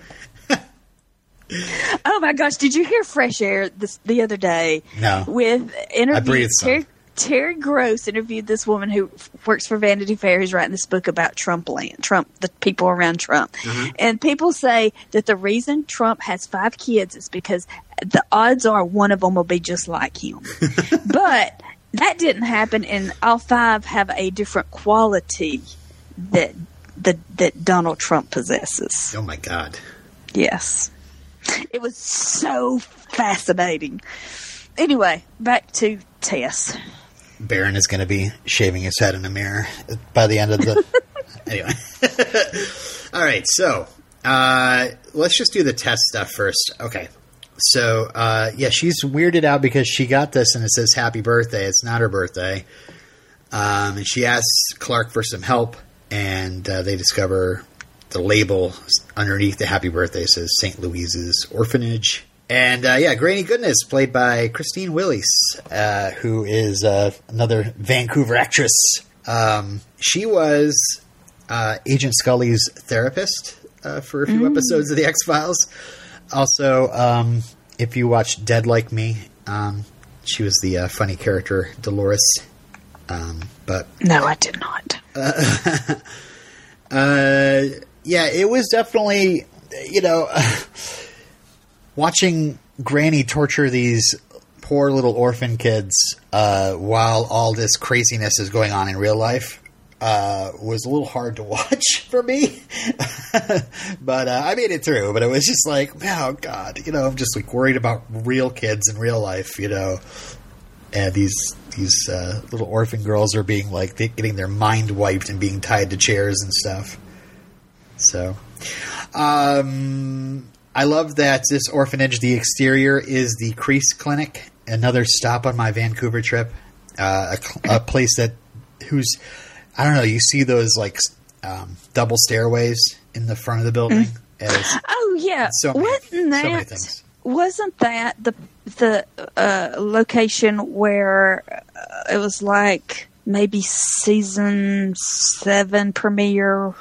oh my gosh! Did you hear Fresh Air this the other day? No. With interview Terry, Terry Gross interviewed this woman who works for Vanity Fair who's writing this book about Trump land, Trump, the people around Trump. Mm-hmm. And people say that the reason Trump has five kids is because the odds are one of them will be just like him. but that didn't happen, and all five have a different quality that that that Donald Trump possesses. Oh my God! Yes, it was so fascinating. Anyway, back to Tess. Barron is going to be shaving his head in a mirror by the end of the. anyway, all right. So uh, let's just do the test stuff first. Okay, so uh, yeah, she's weirded out because she got this and it says happy birthday. It's not her birthday. Um, and she asks Clark for some help, and uh, they discover the label underneath the happy birthday says St. Louise's Orphanage. And uh, yeah, Granny Goodness, played by Christine Willes, uh, who is uh, another Vancouver actress. Um, she was uh, Agent Scully's therapist for a few mm. episodes of The X Files. Also, um, if you watch Dead Like Me, um, she was the uh, funny character Dolores. Um, but no, I did not. Uh, uh, yeah, it was definitely you know watching Granny torture these poor little orphan kids uh, while all this craziness is going on in real life uh, was a little hard to watch for me. but uh, I made it through. But it was just like, oh god, you know, I'm just like worried about real kids in real life, you know. And these these uh, little orphan girls are being like getting their mind wiped and being tied to chairs and stuff. So, um, I love that this orphanage. The exterior is the Crease Clinic, another stop on my Vancouver trip. Uh, a, a place that whose I don't know. You see those like um, double stairways in the front of the building. Mm. oh yeah, so many, wasn't that so wasn't that the the uh, location where uh, it was like maybe season seven premiere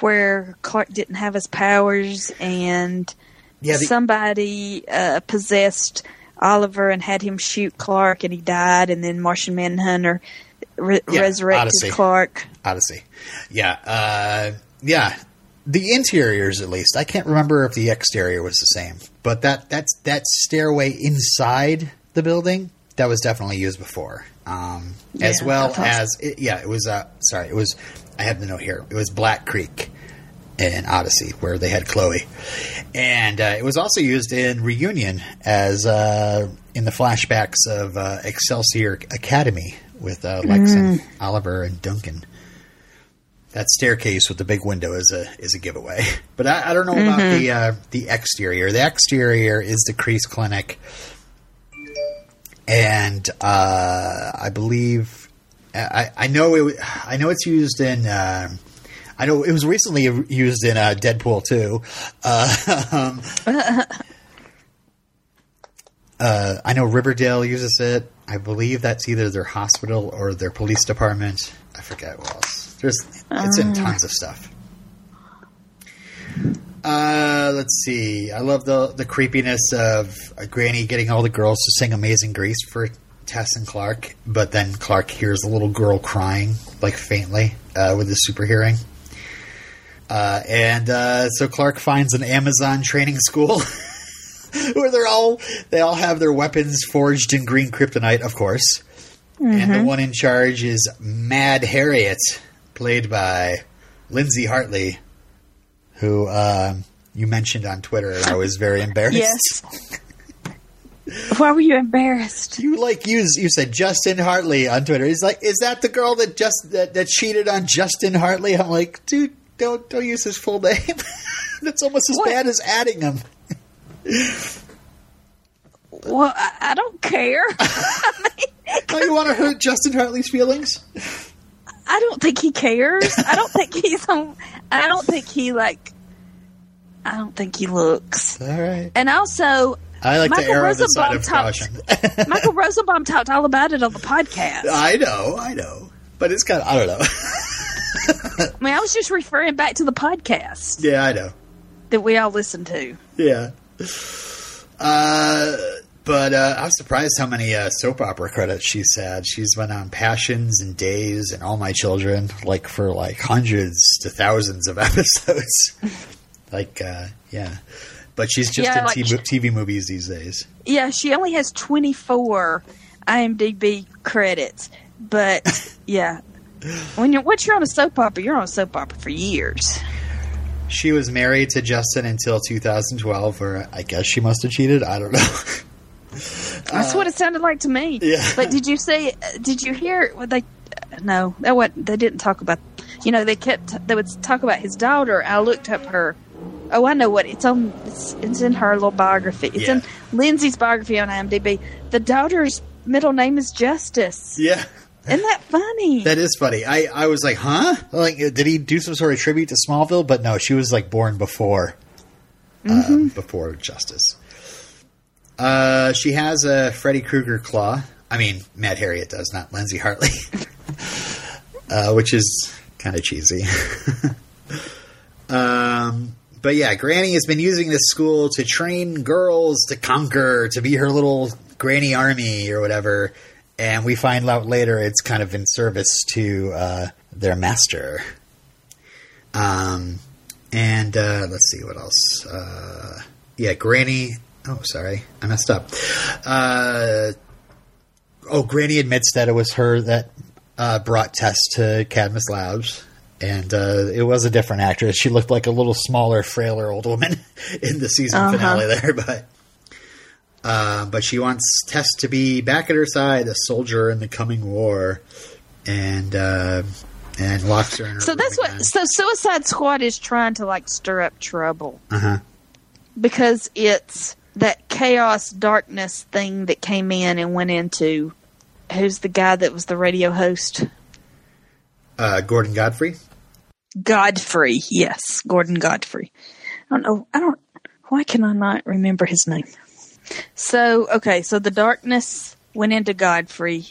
where Clark didn't have his powers and yeah, the- somebody uh, possessed Oliver and had him shoot Clark and he died and then Martian Manhunter re- yeah, resurrected Odyssey. Clark. Odyssey. Yeah. Uh, yeah. The interiors, at least, I can't remember if the exterior was the same, but that that's that stairway inside the building that was definitely used before, um, yeah, as well as it, yeah, it was. Uh, sorry, it was. I have the note here. It was Black Creek in Odyssey, where they had Chloe, and uh, it was also used in Reunion as uh, in the flashbacks of uh, Excelsior Academy, with uh, Lex mm. and Oliver and Duncan. That staircase with the big window is a is a giveaway, but I, I don't know mm-hmm. about the uh, the exterior. The exterior is the Crease Clinic, and uh, I believe I, I know it I know it's used in. Uh, I know it was recently used in uh, Deadpool too. Uh, um, uh, I know Riverdale uses it. I believe that's either their hospital or their police department. I forget what else. There's it's in ah. tons of stuff. Uh, let's see. I love the the creepiness of a Granny getting all the girls to sing "Amazing Grace" for Tess and Clark, but then Clark hears a little girl crying, like faintly, uh, with his super hearing. Uh, and uh, so Clark finds an Amazon training school where they're all they all have their weapons forged in green kryptonite, of course. Mm-hmm. And the mm-hmm. one in charge is Mad Harriet, played by Lindsay Hartley, who uh, you mentioned on Twitter, and I was very embarrassed. Yes. Why were you embarrassed? You like you you said Justin Hartley on Twitter. He's like, is that the girl that just that, that cheated on Justin Hartley? I'm like, dude, don't don't use his full name. That's almost as what? bad as adding him. Well, I, I don't care. Oh, you want to hurt Justin Hartley's feelings? I don't think he cares. I don't think he's on. I don't think he like. I don't think he looks. All right. And also, I like Michael to err on the side Rosenbaum talked- Michael Rosenbaum talked all about it on the podcast. I know, I know. But it's kind of, I don't know. I mean, I was just referring back to the podcast yeah, I know. that we all listened to. Yeah. Uh, but uh, I was surprised how many uh, soap opera credits she's had. She's been on Passions and Days and All My Children, like for like hundreds to thousands of episodes. like, uh, yeah. But she's just Yeah, in like- TV, TV movies these days. Yeah, she only has 24 IMDb credits, but yeah. When you're once you're on a soap opera, you're on a soap opera for years. She was married to Justin until 2012, or I guess she must have cheated. I don't know. That's what it sounded like to me. Uh, yeah. But did you say? Did you hear what they? No, that what they didn't talk about. You know, they kept they would talk about his daughter. I looked up her. Oh, I know what it's on. It's, it's in her little biography. It's Yeah. in Lindsay's biography on IMDb. The daughter's middle name is Justice. yeah. Isn't that funny? That is funny. I, I was like, huh? Like, did he do some sort of tribute to Smallville? But no, she was like born before, uh, before Justice. Uh, she has a Freddy Krueger claw. I mean, Mad Harriet does, not Lindsay Hartley, uh, which is kind of cheesy. um, but yeah, Granny has been using this school to train girls to conquer, to be her little granny army or whatever. And we find out later it's kind of in service to uh, their master. Um, and uh, let's see what else. Uh, yeah, Granny. Oh, sorry, I messed up. Uh, oh, Granny admits that it was her that uh, brought Tess to Cadmus Labs, and uh, it was a different actress. She looked like a little smaller, frailer old woman in the season Uh-huh. finale there, but. Uh, but she wants Tess to be back at her side, a soldier in the coming war, and uh, and locks her in her. so that's what. So Suicide Squad is trying to like stir up trouble Uh huh. because it's that chaos darkness thing that came in and went into. Who's the guy that was the radio host? Uh, Gordon Godfrey. Godfrey. Yes, Gordon Godfrey. I don't know. I don't. Why can I not remember his name? So okay, so the darkness went into Godfrey,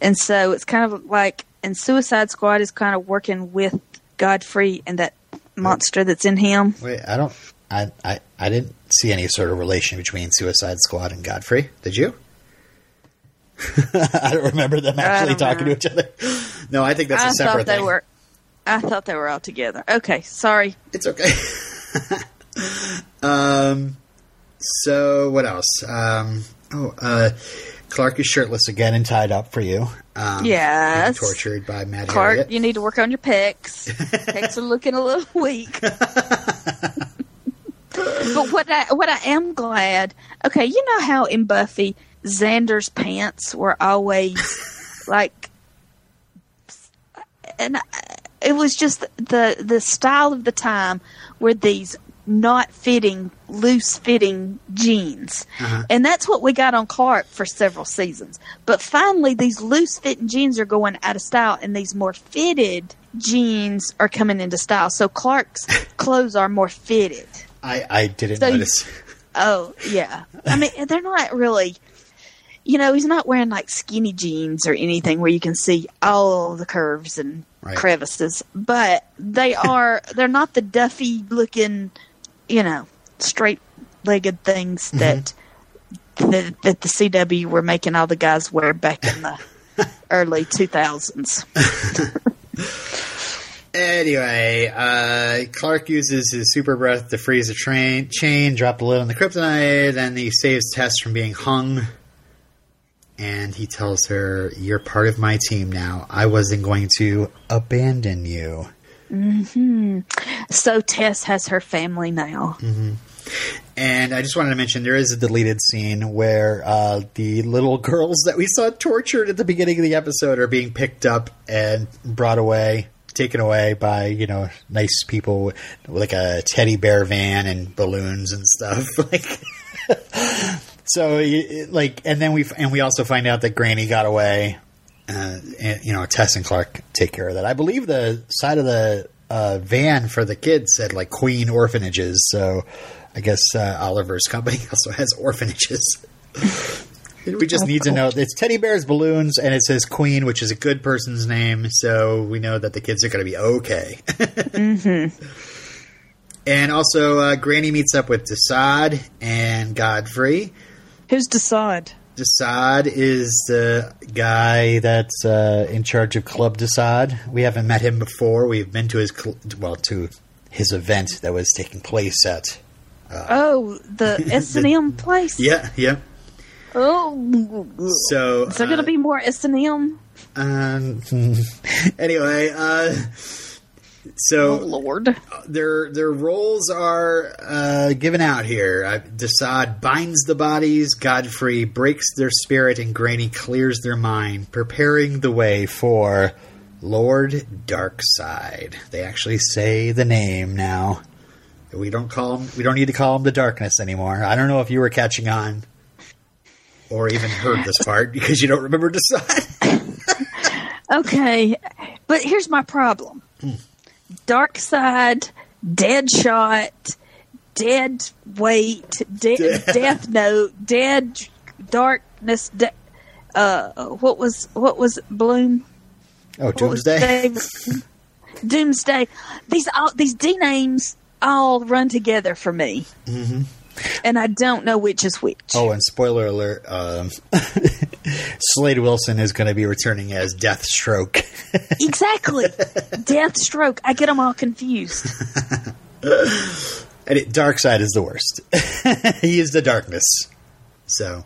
and so it's kind of like, and Suicide Squad is kind of working with Godfrey and that monster that's in him. Wait, I don't. I, I I didn't see any sort of relation between Suicide Squad and Godfrey. Did you? I don't remember them actually talking know. to each other. No, I think that's a I separate thought they thing. were. I thought they were all together. Okay, sorry. It's okay. um. So what else? Um. Oh. Uh. Clark is shirtless again and tied up for you. Um, Yes. tortured by Mad Clark, Harriet. you need to work on your pecs. pecs are looking a little weak. but what I what I am glad, okay, you know how in Buffy Xander's pants were always like, and I- it was just the the style of the time were these not fitting, loose fitting jeans. Uh-huh. And that's what we got on Clark for several seasons. But finally, these loose fitting jeans are going out of style, and these more fitted jeans are coming into style. So Clark's clothes are more fitted. I I didn't So you- notice. Oh, yeah. I mean, they're not really. You know, he's not wearing like skinny jeans or anything where you can see all the curves and Right. crevices, but they are, they're not the Duffy looking, you know, straight legged things that, that, that the CW were making all the guys wear back in the early 2000s. Anyway, uh, Clark uses his super breath to freeze a train chain, drop the lid on the kryptonite, and he saves Tess from being hung. And he tells her, "You're part of my team now. I wasn't going to abandon you." So Tess has her family now. And I just wanted to mention there is a deleted scene where uh, the little girls that we saw tortured at the beginning of the episode are being picked up and brought away taken away by you know nice people like a teddy bear van and balloons and stuff. Like, so like, and then we and we also find out that Granny got away. Uh, and, you know, Tess and Clark take care of that. I believe the side of the uh, van for the kids said like Queen Orphanages. So I guess uh, Oliver's company also has orphanages. we just need to know it's teddy bears, balloons, and it says Queen, which is a good person's name. So we know that the kids are going to be okay. And also, uh, Granny meets up with Desaad and Godfrey. Who's Desaad? Desaad is the guy that's uh, in charge of Club Desaad. We haven't met him before. We've been to his cl- well to his event that was taking place at. Oh, the S and M place. Yeah, yeah. Oh, So is there going to uh, be more S and M? Um, anyway, uh, Oh so Lord. their their roles are uh, given out here. Uh, Desaad binds the bodies, Godfrey breaks their spirit, and Granny clears their mind, preparing the way for Lord Darkseid. They actually say the name now. We don't call him. We don't need to call him the Darkness anymore. I don't know if you were catching on. Or even heard this part because you don't remember Desaad. Okay, but here's my problem. Darkseid, Dead Shot, Dead Weight, de- Death Note, Dead Darkness. De- uh, what was what was Bloom? Oh, Doomsday. Doomsday. These all these D names all run together for me, mm-hmm. And I don't know which is which. Oh, and spoiler alert: um, Slade Wilson is going to be returning as Deathstroke. Exactly, Deathstroke. I get them all confused. and it, Darkseid is the worst. he is the darkness. So,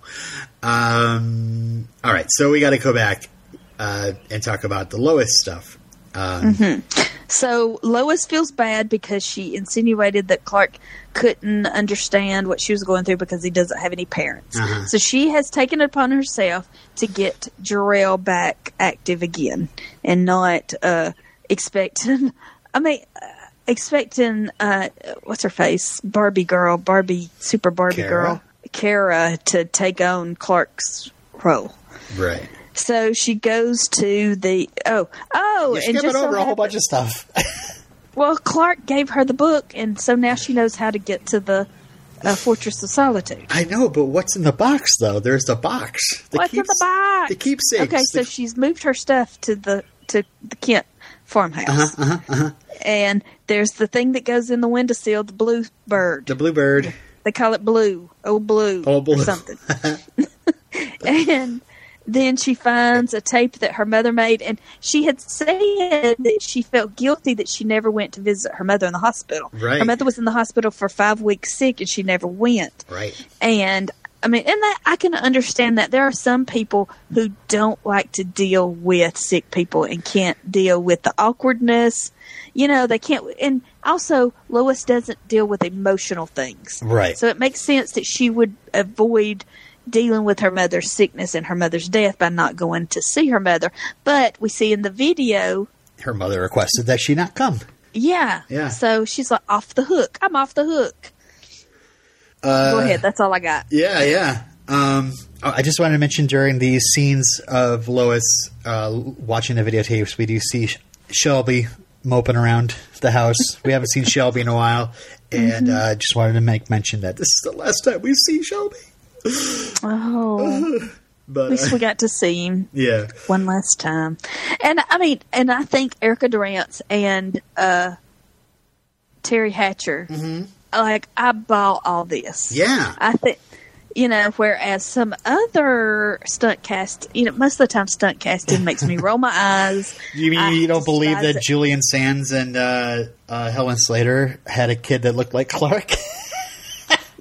um, all right. So we got to go back uh, and talk about the lowest stuff. Um, So Lois feels bad because she insinuated that Clark couldn't understand what she was going through because he doesn't have any parents. Uh-huh. So she has taken it upon herself to get Jor-El back active again and not uh, expecting. I mean. Uh, Expecting uh, what's her face, Barbie girl, Barbie super Barbie girl, Kara to take on Clark's role. right. So she goes to the oh oh You're and skipping just so over a whole bunch of stuff. well, Clark gave her the book, and so now she knows how to get to the uh, Fortress of Solitude. I know, but what's in the box though? There's the box. The What's in the box? The keepsakes. Okay, so The- she's moved her stuff to the to the Kent farmhouse, Uh-huh, Uh huh. and there's the thing that goes in the windowsill, the blue bird. the blue bird. they call it blue, oh blue, Oh, blue. or something. and then she finds a tape that her mother made, and she had said that she felt guilty that she never went to visit her mother in the hospital. Right. Her mother was in the hospital for five weeks sick, and she never went. Right. And I mean, and that I can understand that there are some people who don't like to deal with sick people and can't deal with the awkwardness. You know, they can't. And also, Lois doesn't deal with emotional things. Right. So it makes sense that she would avoid dealing with her mother's sickness and her mother's death by not going to see her mother. But we see in the video, Her mother requested that she not come. yeah. Yeah. So she's like off the hook. I'm off the hook. Uh, Go ahead. That's all I got. Yeah, yeah. Um, I just wanted to mention during these scenes of Lois uh, watching the videotapes, we do see Shelby moping around the house. we haven't seen Shelby in a while, and Mm-hmm. uh, just wanted to make mention that this is the last time we see Shelby. Oh, But, at least uh, we got to see him yeah, one last time. And I mean, and I think Erica Durance and uh, Teri Hatcher, like I bought all this. Mm-hmm. yeah, I think, you know, whereas some other stunt cast, you know, most of the time stunt casting makes me roll my eyes. You mean I you don't believe that it. Julian Sands and uh, uh, Helen Slater had a kid that looked like Clark?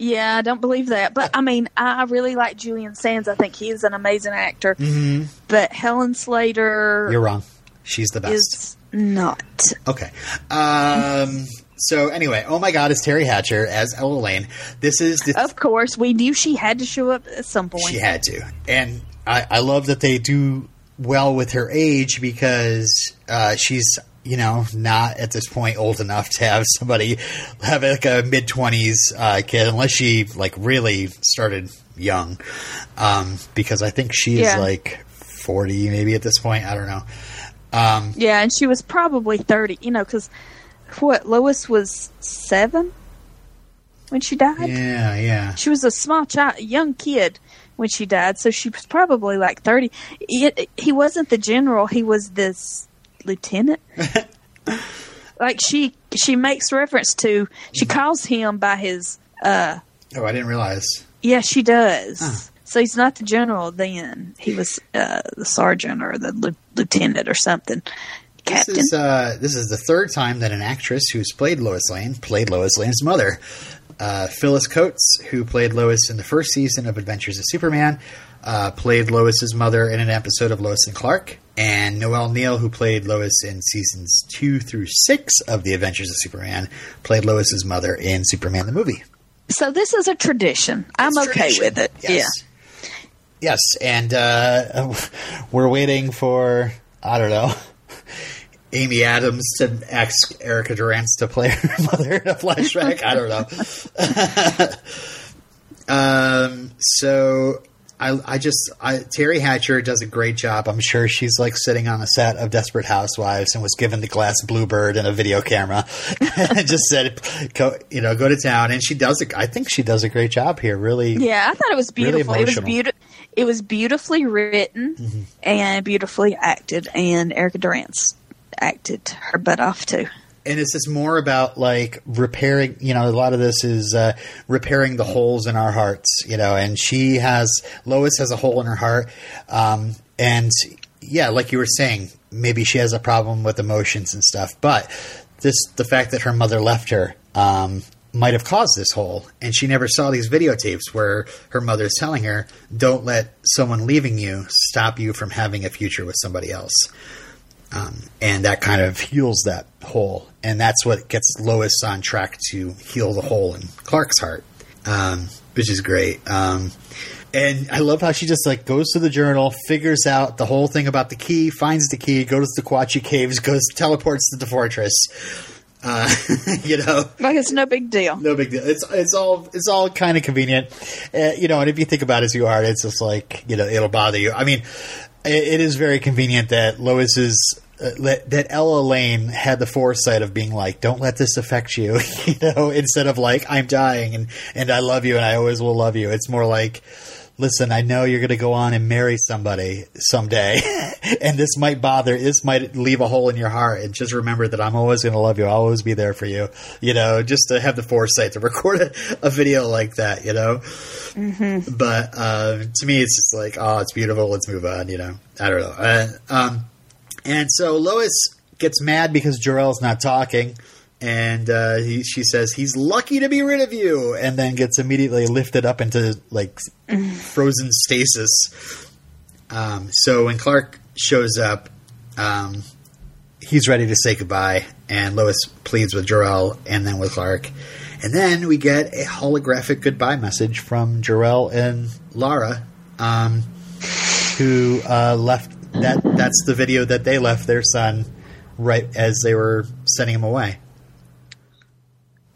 Yeah, I don't believe that. But I mean, I really like Julian Sands. I think he is an amazing actor. Mm-hmm. But Helen Slater You're wrong. She's the best. is not. Okay. Um, so anyway, oh my God, is Teri Hatcher as Ella Lane? This is the Of course, we knew she had to show up at some point. She had to, and I, I love that they do well with her age because uh, she's you know, not at this point old enough to have somebody have like a mid twenties uh, kid, unless she like really started young. Um, because I think she's Yeah. like forty, maybe at this point. I don't know. Um, Yeah, and she was probably 30, you know, because what, Lois was seven when she died? yeah, yeah. She was a small child, young kid when she died, so she was probably like 30. It, he wasn't the general, he was this lieutenant. like she she makes reference to she calls him by his uh Oh, I didn't realize. yeah, she does. Huh. So he's not the general then. He was uh the sergeant or the lieu- lieutenant or something. Captain. This is uh, this is the third time that an actress who's played Lois Lane played Lois Lane's mother. Uh, Phyllis Coates, who played Lois in the first season of Adventures of Superman, uh, played Lois's mother in an episode of Lois and Clark. And Noel Neill, who played Lois in seasons two through six of The Adventures of Superman, played Lois's mother in Superman the movie. So this is a tradition. I'm It's okay tradition. with it. Yes. Yes, and uh, we're waiting for I don't know Amy Adams to ask Erica Durance to play her mother in a flashback. I don't know. um, so I, I just I, Teri Hatcher does a great job. I'm sure she's like sitting on a set of Desperate Housewives and was given the glass bluebird and a video camera and just said, go, you know, go to town. And she does it. I think she does a great job here. Really, Yeah, I thought it was Really beautiful. it was beautiful. It was beautifully written Mm-hmm. and beautifully acted, and Erica Durance acted her butt off too. And it's just more about like repairing you know a lot of this is uh, repairing the holes in our hearts you know and she has lois has a hole in her heart um, and yeah like you were saying maybe she has a problem with emotions and stuff but this the fact that her mother left her um, might have caused this hole and she never saw these videotapes where her mother is telling her don't let someone leaving you stop you from having a future with somebody else um, and that kind of heals that hole, and that's what gets Lois on track to heal the hole in Clark's heart, um, which is great. Um, and I love how she just like goes to the journal, figures out the whole thing about the key, finds the key, goes to the Kawatche Caves, goes teleports to the fortress. Uh, you know, Like it's no big deal. no big deal. It's it's all it's all kind of convenient, uh, you know. And if you think about it as you are, it's just like you know it'll bother you. I mean, it, it is very convenient that Lois is. Uh, that Ella Lane had the foresight of being like, "Don't let this affect you," you know, instead of like, "I'm dying and and I love you and I always will love you." It's more like, "Listen, I know you're going to go on and marry somebody someday, and this might bother, this might leave a hole in your heart, and just remember that I'm always going to love you. I'll always be there for you." You know, just to have the foresight to record a, a video like that, you know. But uh, to me, it's just like, oh, it's beautiful. Let's move on. You know, I don't know. Uh, um, and so Lois gets mad because Jor-El's not talking, and uh, he, she says he's lucky to be rid of you, and then gets immediately lifted up into like frozen stasis. Um, so when Clark shows up, um, he's ready to say goodbye, and Lois pleads with Jor-El and then with Clark. And then we get a holographic goodbye message from Jor-El and Lara, um, who uh, left that. That's the video that they left their son right as they were sending him away.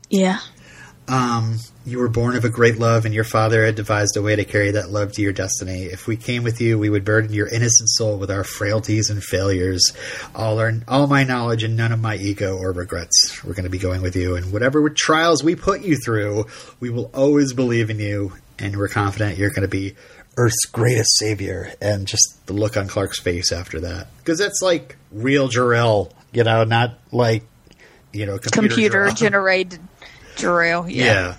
Yeah. Um, you were born of a great love, and your father had devised a way to carry that love to your destiny. If we came with you, we would burden your innocent soul with our frailties and failures, all our all my knowledge and none of my ego or regrets. We're going to be going with you, and whatever trials we put you through, we will always believe in you, and we're confident you're going to be Earth's greatest savior. And just the look on Clark's face after that, because that's like real Jor-El, you know, not like you know computer, Computer generated Jor-El. Yeah. Yeah.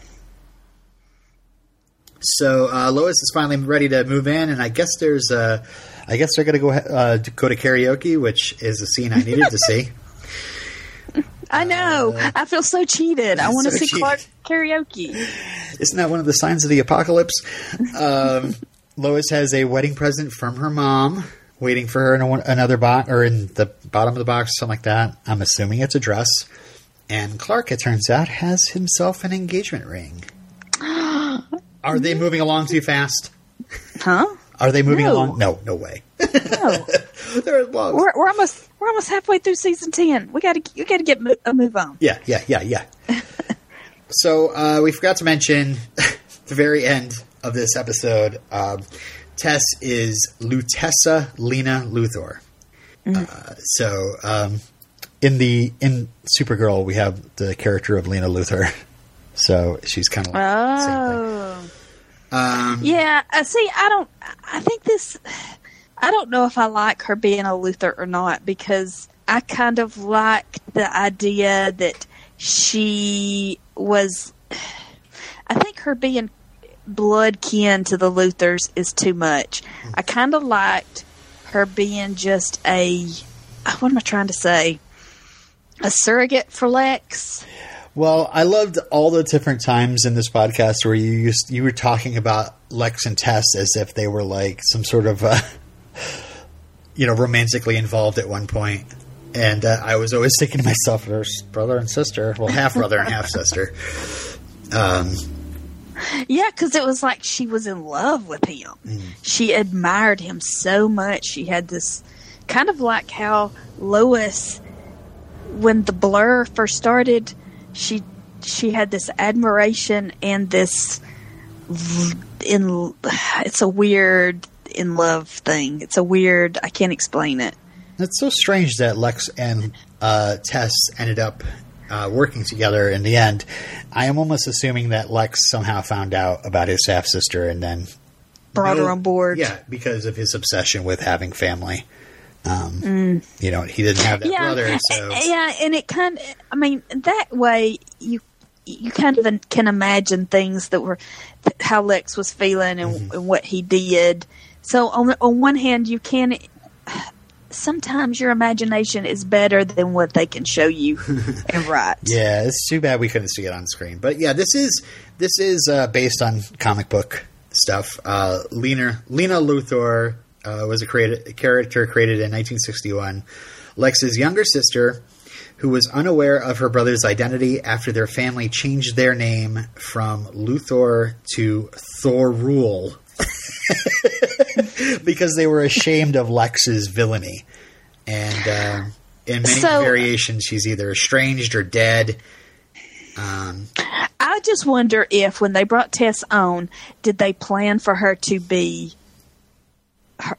So uh, Lois is finally ready to move in, and I guess there's uh, I guess they're going to go uh, go to karaoke, which is a scene I needed to see. I know. I feel so cheated. I want to Uh, so see cheated. Clark karaoke. Isn't that one of the signs of the apocalypse? Um, Lois has a wedding present from her mom waiting for her in a, another box or in the bottom of the box, something like that. I'm assuming it's a dress. And Clark, it turns out, has himself an engagement ring. Are they moving along too fast? Huh? Are they moving No. along? No, no way. No, They're long. we're, we're almost we're almost halfway through season ten. We got to we got to get a move on. Yeah, yeah, yeah, yeah. so uh, we forgot to mention the very end of this episode. Um, Tess is Lutessa Lena Luthor. Uh, so um, in the in Supergirl, we have the character of Lena Luthor. So she's kind of like the same thing. Oh, Um, yeah. Uh, see, I don't. I think this. I don't know if I like her being a Luthor or not because I kind of like the idea that she was. I think her being blood kin to the Luthors is too much. I kind of liked her being just a. What am I trying to say? A surrogate for Lex. Well, I loved all the different times in this podcast where you used you were talking about Lex and Tess as if they were like some sort of uh, you know romantically involved at one point, and uh, I was always thinking to myself, "There's brother and sister, well, half brother and half sister." Um, Yeah, because it was like she was in love with him. She admired him so much. She had this kind of like how Lois, when the blur first started, she she had this admiration and this in. It's a weird in love thing. It's a weird. I can't explain it. it's so strange that Lex and uh, Tess ended up uh, working together in the end. I am almost assuming that Lex somehow found out about his half sister and then Brought her on board. Yeah, because of his obsession with having family. Um, You know, he didn't have that Mm. yeah, brother, so yeah, and it kind of, I mean, that way you you kind of can imagine things that were how Lex was feeling and, Mm-hmm. and what he did. So on the- on one hand, you can sometimes your imagination is better than what they can show you and write. yeah, it's too bad we couldn't see it on screen. But yeah, this is this is uh, based on comic book stuff. Uh, Lena Lena Luthor uh, was a, created, a character created in 1961. Lex's younger sister, who was unaware of her brother's identity after their family changed their name from Luthor to Thorul. because they were ashamed of Lex's villainy. And uh, in many So- variations, she's either estranged or dead. Um, I just wonder if when they brought Tess on, did they plan for her to be her,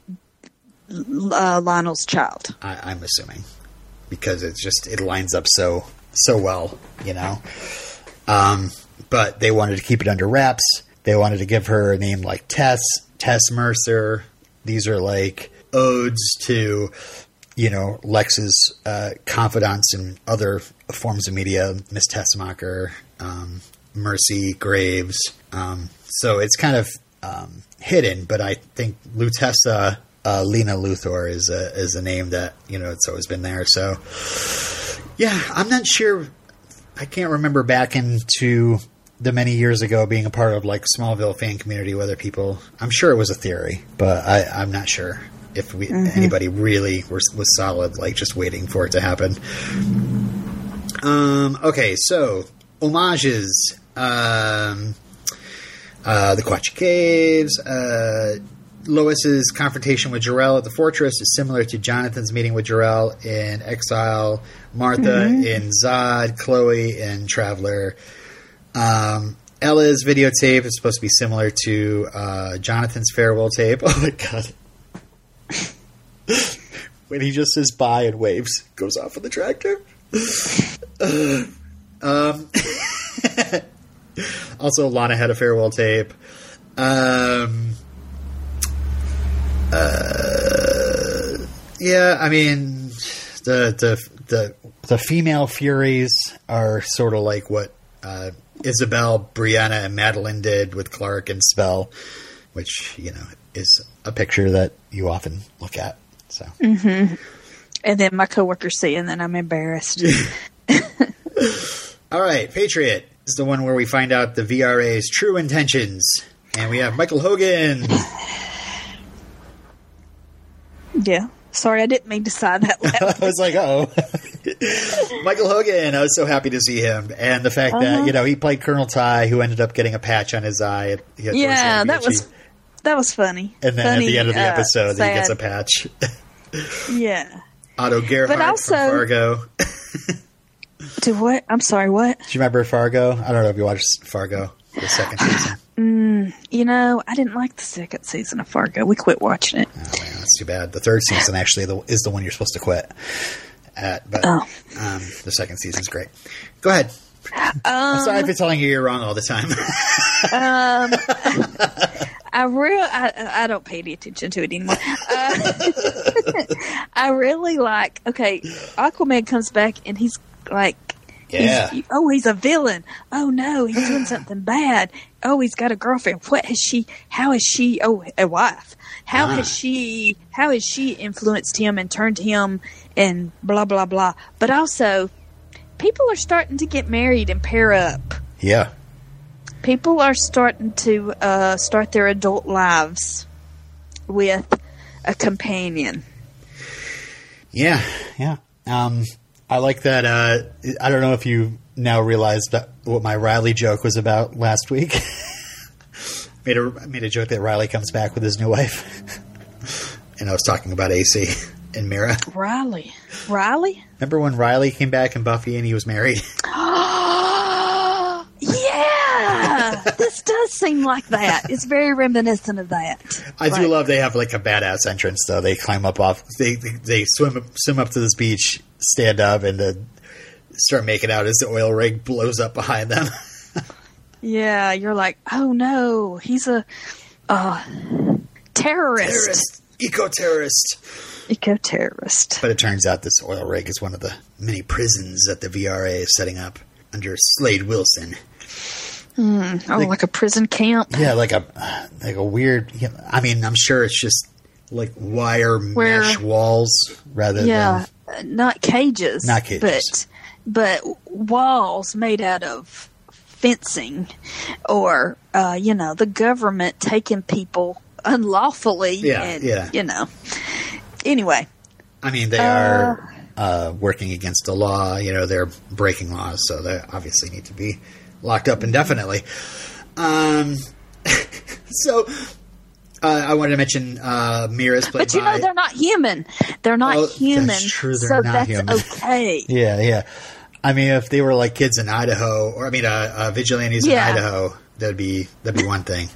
uh, Lionel's child? I, I'm assuming because it's just it lines up so so well, you know. Um, but they wanted to keep it under wraps. They wanted to give her a name like Tess, Tess Mercer. These are like odes to, you know, Lex's uh, confidants and other forms of media, Miss Tessmacher, um, Mercy Graves. Um, so it's kind of um, hidden, but I think Lutessa uh, Lena Luthor is a is a name that you know it's always been there. So yeah, I'm not sure. I can't remember back into the many years ago being a part of like Smallville fan community whether people. I'm sure it was a theory, but I, I'm not sure if we anybody really was, was solid, like just waiting for it to happen. Um, okay, so homages. Um, uh, the Kawatche Caves. Uh, Lois's confrontation with Jor-El at the fortress is similar to Jonathan's meeting with Jor-El in Exile, Martha in Zod, Chloe in Traveler. Um, Ella's videotape is supposed to be similar to uh, Jonathan's farewell tape. Oh my god. when he just says bye and waves, goes off with the tractor. um, also, Lana had a farewell tape. Um, uh, yeah, I mean, the the the the female Furies are sort of like what uh, Isabel, Brianna, and Madeline did with Clark and Spell, which you know is a picture that you often look at. So. And then my coworkers see, and then I'm embarrassed. All right, Patriot is the one where we find out the VRA's true intentions, and we have Michael Hogan. yeah. Sorry, I didn't mean to sign that. I was like, oh, Michael Hogan. I was so happy to see him, and the fact that Uh-huh. you know he played Colonel Tigh, who ended up getting a patch on his eye. At, at towards the end yeah, that was that was funny. And then funny, at the end of the uh, episode, he gets a patch. yeah. Otto Gerhardt also- from Fargo. To what? I'm sorry. What? Do you remember Fargo? I don't know if you watched Fargo, the second season. You know, I didn't like the second season of Fargo. We quit watching it. Oh, man, that's too bad. The third season actually the, is the one you're supposed to quit at, but Oh. um, the second season's great. Go ahead. I'm sorry for telling you you're wrong all the time. I real I, I don't pay any attention to it anymore. Uh, I really like. Okay, Aquaman comes back and he's like, Yeah. he's- oh, he's a villain. Oh no, he's doing something bad. Oh, he's got a girlfriend. What has she? How is she? Oh, a wife. How Ah. has she? How has she influenced him and turned him and blah blah blah? But also, people are starting to get married and pair up. yeah. people are starting to uh, start their adult lives with a companion. Yeah, yeah. Um, I like that. Uh, I don't know if you now realize that what my Riley joke was about last week. made a made a joke that Riley comes back with his new wife, and I was talking about AC and Mira. Riley, Riley, Remember when Riley came back in Buffy and he was married? yeah, this does seem like that. It's very reminiscent of that. I do Right. love they have like a badass entrance though. They climb up off they they, they swim swim up to this beach, stand up, and uh, start making out as the oil rig blows up behind them. Yeah, you're like, oh no, he's a uh, terrorist, terrorist, eco terrorist. eco terrorist. But it turns out this oil rig is one of the many prisons that the VRA is setting up under Slade Wilson. Oh, like a prison camp. Yeah, like a like a weird. yeah, I mean, I'm sure it's just like wire Where- mesh walls rather Yeah, than not cages, Not cages. but but walls made out of fencing, or uh, you know, the government taking people unlawfully, Yeah, and yeah. you know. Anyway, I mean, they are uh, working against the law. You know, they're breaking laws, so they obviously need to be locked up indefinitely. Um, so uh, I wanted to mention uh, Mira's played but you by. know they're not human. They're not Oh, that's human. true, they're so not that's human. okay. yeah, yeah. I mean, if they were like kids in Idaho, or I mean, uh, uh, vigilantes Yeah. in Idaho, that'd be that'd be one thing.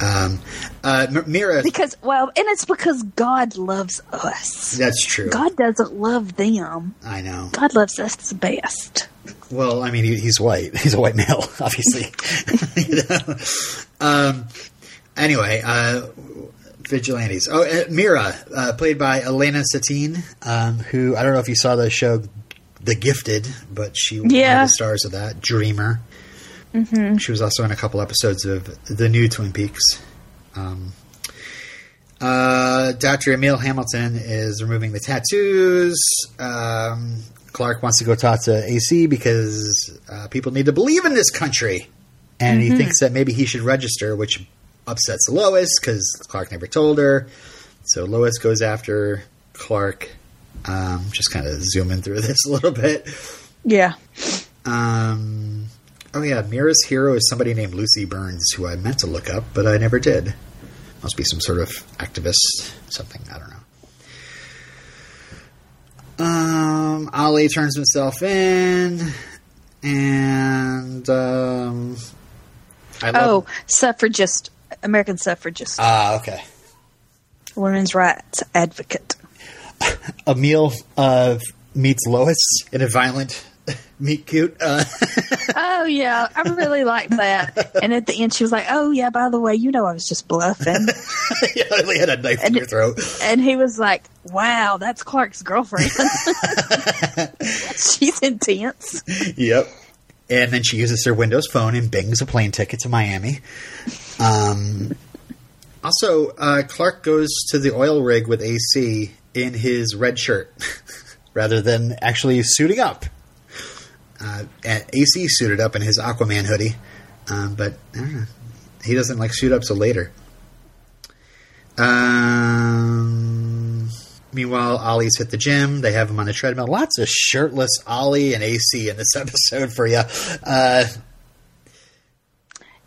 Um, uh, M- Mira, Because well, and it's because God loves us. that's true. God doesn't love them. I know. God loves us the best. Well, I mean, he, he's white. He's a white male, obviously. You know? Um. Anyway, uh, vigilantes. Oh, uh, Mira, uh, played by Elena Satine, um, who I don't know if you saw the show The Gifted, but she was one of the stars of that. Dreamer. Mm-hmm. She was also in a couple episodes of the new Twin Peaks. Um, uh, Dr. Emil Hamilton is removing the tattoos. Um, Clark wants to go talk to AC because uh, people need to believe in this country. And he thinks that maybe he should register, which upsets Lois because Clark never told her. So Lois goes after Clark. Um, just kind of zooming through this a little bit. Yeah. Um, oh yeah, Mira's hero is somebody named Lucy Burns, who I meant to look up, but I never did. Must be some sort of activist, something. I don't know. Um, Ollie turns himself in, and um, I Oh, love. suffragist, American suffragist, Ah, okay. women's rights advocate. Emil uh, meets Lois in a violent meet cute. Uh, Oh yeah, I really liked that. And at the end, she was like, "Oh yeah, by the way, you know I was just bluffing." yeah, they had a knife in your throat. And he was like, "Wow, that's Clark's girlfriend. She's intense." Yep. And then she uses her Windows phone and bings a plane ticket to Miami. Um, also, uh, Clark goes to the oil rig with AC in his red shirt rather than actually suiting up. Uh, AC suited up in his Aquaman hoodie, um, but he doesn't like suit up till later. Um, meanwhile, Ollie's hit the gym. They have him on the treadmill. Lots of shirtless Ollie and AC in this episode for you. Uh,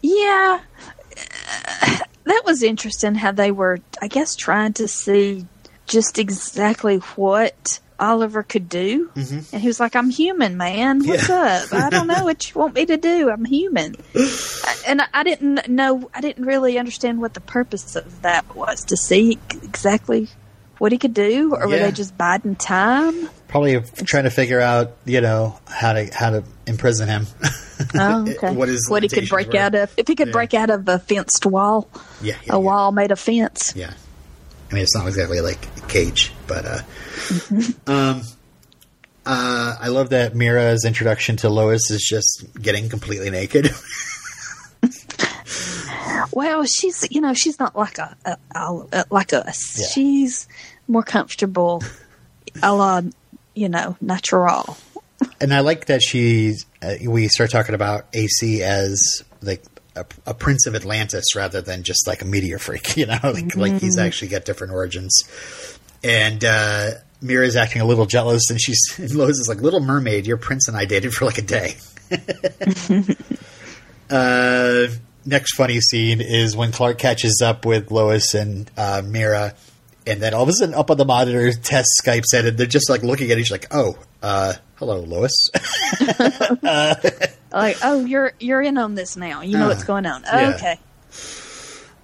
Yeah, that was interesting how they were, I guess, trying to see just exactly what Oliver could do. Mm-hmm. And he was like, I'm human, man. What's up? I don't know what you want me to do. I'm human. and I didn't know, I didn't really understand what the purpose of that was to see exactly what he could do, or were they just biding time? Probably trying to figure out, you know, how to how to imprison him. Oh, okay. what what he could break were. out of? If he could Yeah. break out of a fenced wall, Yeah, yeah, a yeah. wall made of fence. Yeah. I mean, it's not exactly like a cage, but uh, Mm-hmm. um, uh, I love that Mira's introduction to Lois is just getting completely naked. Well, she's you know she's not like a, a, a like us. Yeah. She's more comfortable, a la you know natural. and I like that she's. Uh, we start talking about AC as like a, a prince of Atlantis rather than just like a meteor freak. You know, like like he's actually got different origins. And uh, Mira's acting a little jealous, and she's and Lois is like, "Little Mermaid, your prince and I dated for like a day." uh, next funny scene is when Clark catches up with Lois and uh, Mira, and then all of a sudden, up on the monitor, Tess Skypes in, and they're just like looking at each like, "Oh, uh, hello, Lois." Like, oh, you're you're in on this now. You know Uh, what's going on. yeah. Okay.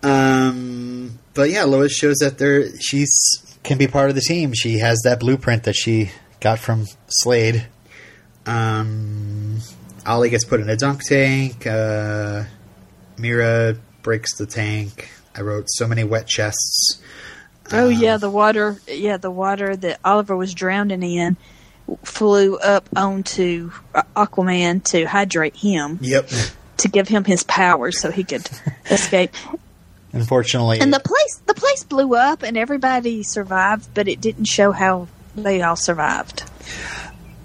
Um, but yeah, Lois shows that there she's can be part of the team. She has that blueprint that she got from Slade. Um, Ollie gets put in a dunk tank. Uh, Mira breaks the tank. I wrote so many wet chests. Oh Um, yeah, the water. Yeah, the water that Oliver was drowning in flew up onto uh, Aquaman to hydrate him Yep. to give him his powers so he could escape. Unfortunately, And the place the place blew up and everybody survived, but it didn't show how they all survived.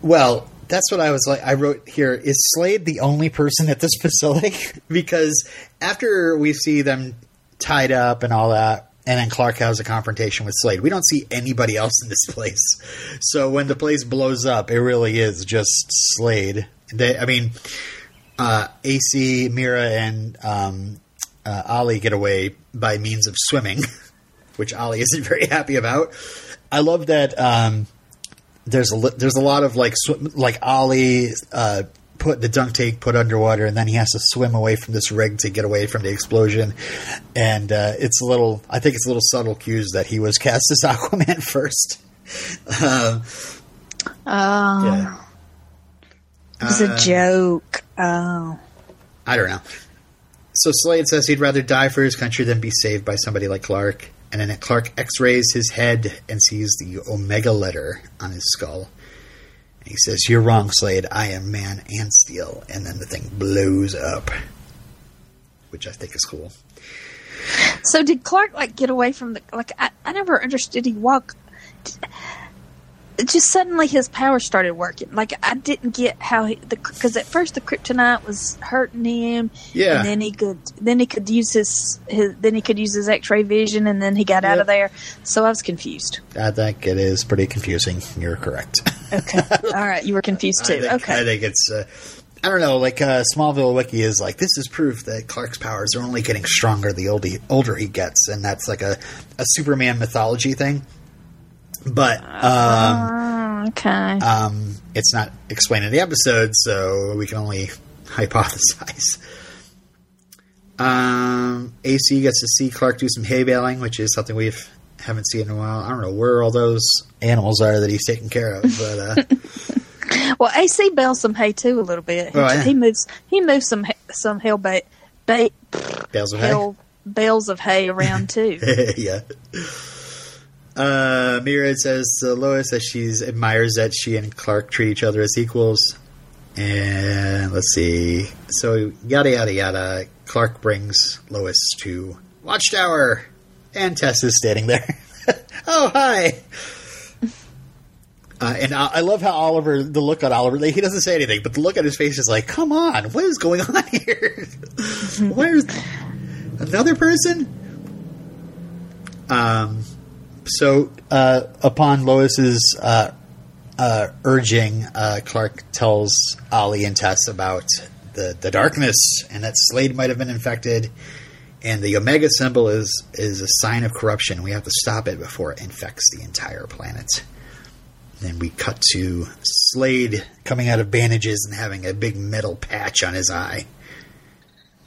Well, that's what I was like. I wrote here: Is Slade the only person at this facility? because after we see them tied up and all that, and then Clark has a confrontation with Slade, we don't see anybody else in this place. So when the place blows up, it really is just Slade. They, I mean, uh, AC, Mira, and um, uh, Ollie get away by means of swimming, which Ollie isn't very happy about. I love that. Um, there's a there's a lot of like sw- like Ollie uh, put the dunk tank put underwater, and then he has to swim away from this rig to get away from the explosion. And uh, it's a little, I think it's a little subtle cues that he was cast as Aquaman first. Um, Oh, yeah, it was a joke. Oh, I don't know. So Slade says he'd rather die for his country than be saved by somebody like Clark. And then Clark X-rays his head and sees the Omega letter on his skull. And he says, "You're wrong, Slade. I am man and steel." And then the thing blows up, which I think is cool. so did Clark like get away from the like? I, I never understood. He walk. Just suddenly his power started working. Like I didn't get how he the because at first the kryptonite was hurting him. Yeah. and then he could then he could use his, his then he could use his X-ray vision, and then he got out of there. So I was confused. I think it is pretty confusing. You're correct. Okay, all right, you were confused too. I think, okay, I think it's. Uh, I don't know. Like uh, Smallville Wiki is like this is proof that Clark's powers are only getting stronger the older older he gets, and that's like a, a Superman mythology thing. But um, okay. um, it's not explained in the episode, so we can only hypothesize. Um, AC gets to see Clark do some hay baling, which is something we've haven't seen in a while. I don't know where all those animals are that he's taking care of, but uh, Well, AC bales some hay too a little bit. He, Oh, yeah. he moves he moves some some hail ba- ba- bales of hay. hail bales of hay around too. yeah. Uh, Mira says to Lois that she admires that she and Clark treat each other as equals. And let's see. So, yada, yada, yada. Clark brings Lois to Watchtower. And Tess is standing there. oh, hi. Uh, and I, I love how Oliver, the look on Oliver, like, he doesn't say anything, but the look on his face is like, come on, what is going on here? Where's another person? Um, so uh, upon Lois's uh, uh, urging, uh, Clark tells Ollie and Tess about the the darkness and that Slade might have been infected, and the Omega symbol is is a sign of corruption. We have to stop it before it infects the entire planet. Then we cut to Slade coming out of bandages and having a big metal patch on his eye.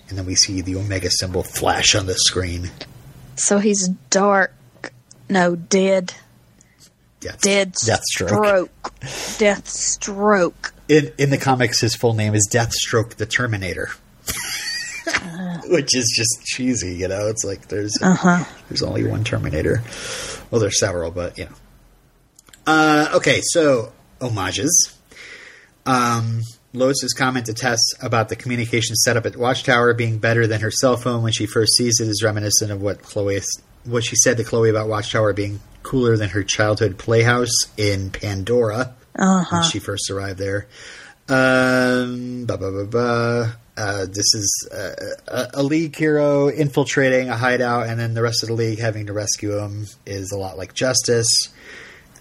And then we see the Omega symbol flash on the screen. So he's dark. No, dead. Death, Dead Deathstroke. stroke. Death stroke. In in the comics, his full name is Deathstroke the Terminator, which is just cheesy. You know, it's like there's there's only one Terminator. Well, there's several, but you know. Uh, okay, so homages. Um, Lois's comment to Tess about the communication setup at Watchtower being better than her cell phone when she first sees it is reminiscent of what Chloe what she said to Chloe about Watchtower being cooler than her childhood playhouse in Pandora when she first arrived there. Um. Uh, this is uh, a, a league hero infiltrating a hideout, and then the rest of the league having to rescue him is a lot like Justice.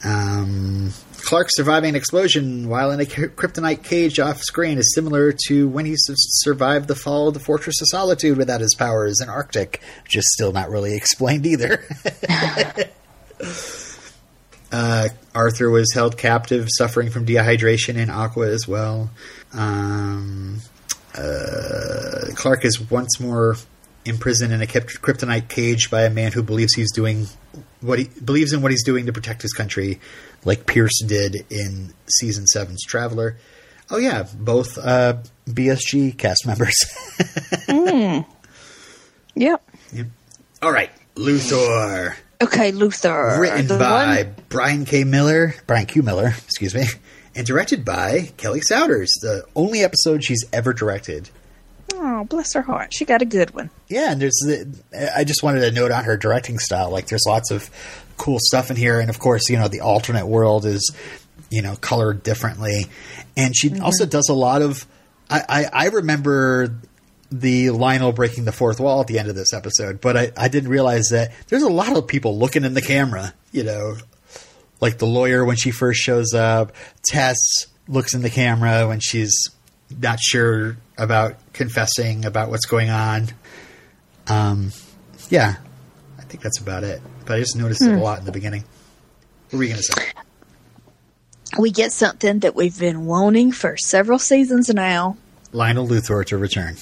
Um, Clark surviving an explosion while in a kryptonite cage off screen is similar to when he survived the fall of the Fortress of Solitude without his powers in Arctic, is still not really explained either. uh, Arthur was held captive, suffering from dehydration in Aqua as well. Um, uh, Clark is once more imprisoned in a kryptonite cage by a man who believes he's doing what he believes in what he's doing to protect his country, like Pierce did in season seven's Traveler. Oh yeah, both uh, BSG cast members. Yep. Yep. All right, Luthor, Okay, Luthor. written The by one- Brian K. Miller, Bryan Q. Miller, excuse me, and directed by Kelly Souders. The only episode she's ever directed. Oh, bless her heart. She got a good one. Yeah, and there's the, I just wanted to note on her directing style. Like, there's lots of cool stuff in here, and of course, you know, the alternate world is, you know, colored differently, and she also does a lot of. I, I, I remember the Lionel breaking the fourth wall at the end of this episode, but I, I didn't realize that there's a lot of people looking in the camera. You know, like the lawyer when she first shows up. Tess looks in the camera when she's not sure about confessing about what's going on. Um, yeah, I think that's about it. But I just noticed it a hmm. lot in the beginning. What were you going to say? We get something that we've been wanting for several seasons now, Lionel Luthor to return.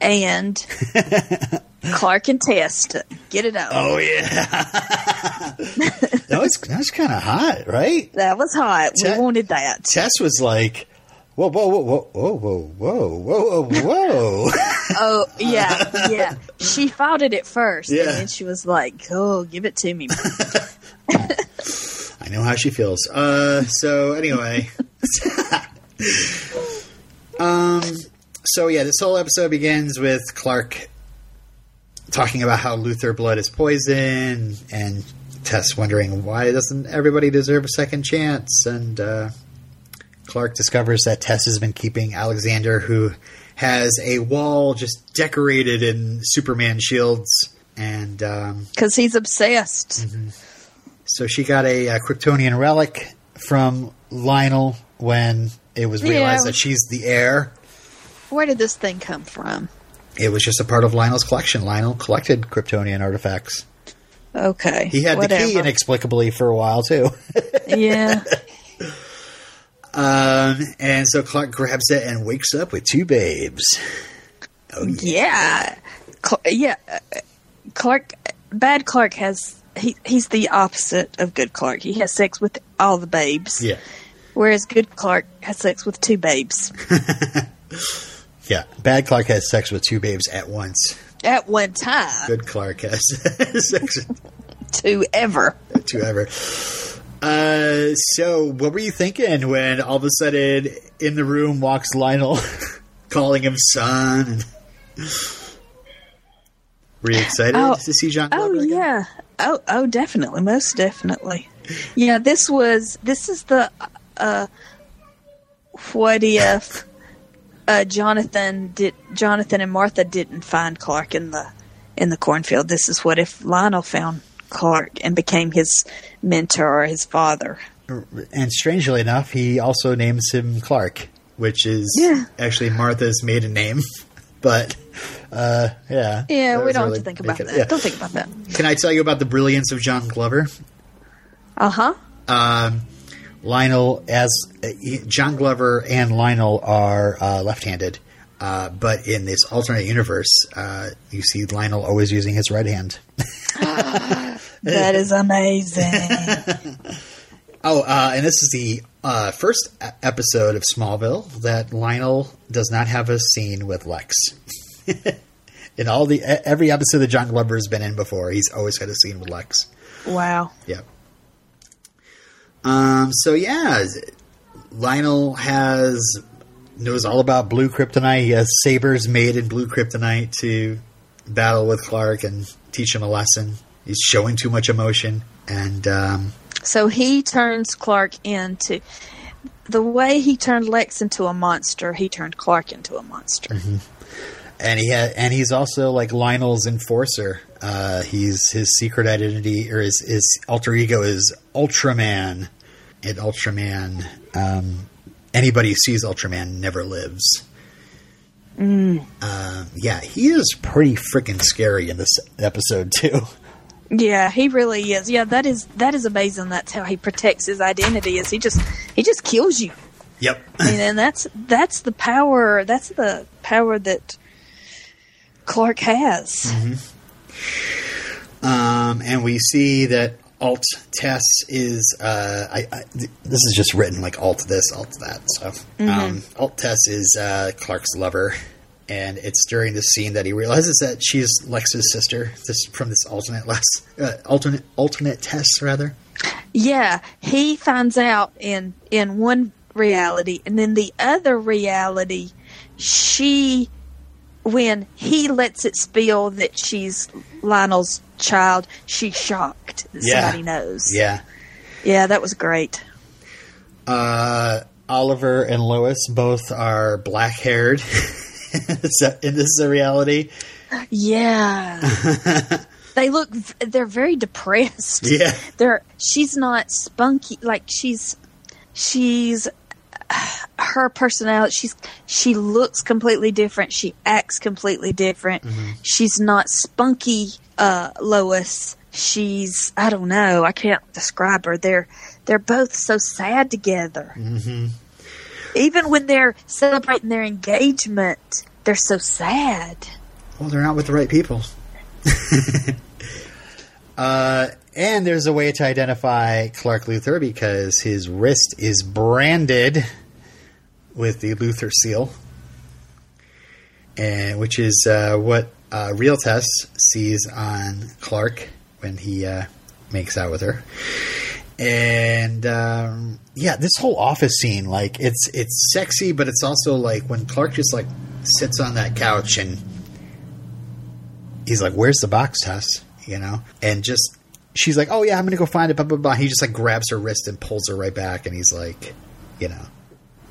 and Clark and Tess to get it out. Oh yeah, that was that was kind of hot, right? That was hot. We wanted that. Tess was like, "Whoa, whoa, whoa, whoa, whoa, whoa, whoa, whoa, whoa!" Oh, yeah, yeah. She fought it at first, Yeah. and then she was like, "Oh, give it to me." I know how she feels. Uh, so anyway, um, so yeah, this whole episode begins with Clark talking about how Luthor blood is poison, and Tess wondering why doesn't everybody deserve a second chance, and uh, Clark discovers that Tess has been keeping Alexander, who has a wall just decorated in Superman shields, and um, Because he's obsessed. so she got a, uh Kryptonian relic from Lionel when it was realized Yeah. that she's the heir. Where did this thing come from? It was just a part of Lionel's collection. Lionel collected Kryptonian artifacts. Okay, He had the key inexplicably for a while too. yeah. Um, and so Clark grabs it and wakes up with two babes. Oh yeah. Yeah, yeah. uh, Clark, bad Clark has he he's the opposite of good Clark. He has sex with all the babes, Yeah. whereas good Clark has sex with two babes Yeah. Bad Clark has sex with two babes at once. at one time. Good Clark has sex with Two ever. two ever. Uh, so what were you thinking when all of a sudden in the room walks Lionel, calling him son? Were you excited Oh. to see John? Oh again? yeah. Oh oh definitely, most definitely. Yeah, this was this is the uh what if uh Jonathan did Jonathan and Martha didn't find Clark in the in the cornfield. This is what if Lionel found Clark and became his mentor or his father. And strangely enough, he also names him Clark, which is Yeah. actually Martha's maiden name. but uh, yeah. Yeah, we don't really have to think about making- that. yeah. Don't think about that. Can I tell you about the brilliance of John Glover? Uh huh. Um, Lionel, as uh, John Glover and Lionel are uh, left-handed, uh, but in this alternate universe, uh, you see Lionel always using his right hand. That is amazing. Oh, uh, and this is the uh, first episode of Smallville that Lionel does not have a scene with Lex. in all the every episode that John Glover has been in before, he's always had a scene with Lex. wow. Yeah. Um. So yeah, Lionel has knows all about blue kryptonite. He has sabers made in blue kryptonite to battle with Clark and teach him a lesson. He's showing too much emotion, and um, So he turns Clark into the way he turned Lex into a monster. He turned Clark into a monster. and he ha- and he's also like Lionel's enforcer. Uh, he's his secret identity or his his alter ego is Ultraman. And Ultraman, um, anybody who sees Ultraman never lives. Mm. Uh, yeah, he is pretty freaking scary in this episode too. Yeah, he really is. Yeah, that is that is amazing. That's how he protects his identity. Is he just he just kills you. Yep. And that's that's the power. That's the power that Clark has. Um, and we see that Alt Tess is. Uh, I, I, this is just written like Alt this, Alt that. So um, Alt Tess is uh, Clark's lover, and it's during this scene that he realizes that she's Lex's sister. This from this alternate uh, alternate alternate Tess rather. Yeah, he finds out in in one reality, and then the other reality, she, when he lets it spill that she's Lionel's child, she's shocked that Yeah. somebody knows. Yeah. yeah, that was great. Uh, Oliver and Lois both are black haired. and this is a reality. Yeah, they look. They're very depressed. Yeah. they're she's not spunky like she's she's her personality she's she looks completely different she acts completely different she's not spunky uh lois she's i don't know i can't describe her they're they're both so sad together Mm-hmm. Even when they're celebrating their engagement they're so sad Well, they're not with the right people. uh, and there's a way to identify Clark Luthor because his wrist is branded with the Luthor seal, and which is uh, what uh, Real Tess sees on Clark when he uh, makes out with her. And um, yeah, this whole office scene, like it's it's sexy, but it's also like when Clark just like sits on that couch and he's like, "Where's the box, Tess?" You know, and just she's like, "Oh yeah, I'm gonna go find it." Blah blah blah. He just like grabs her wrist and pulls her right back, and he's like, you know,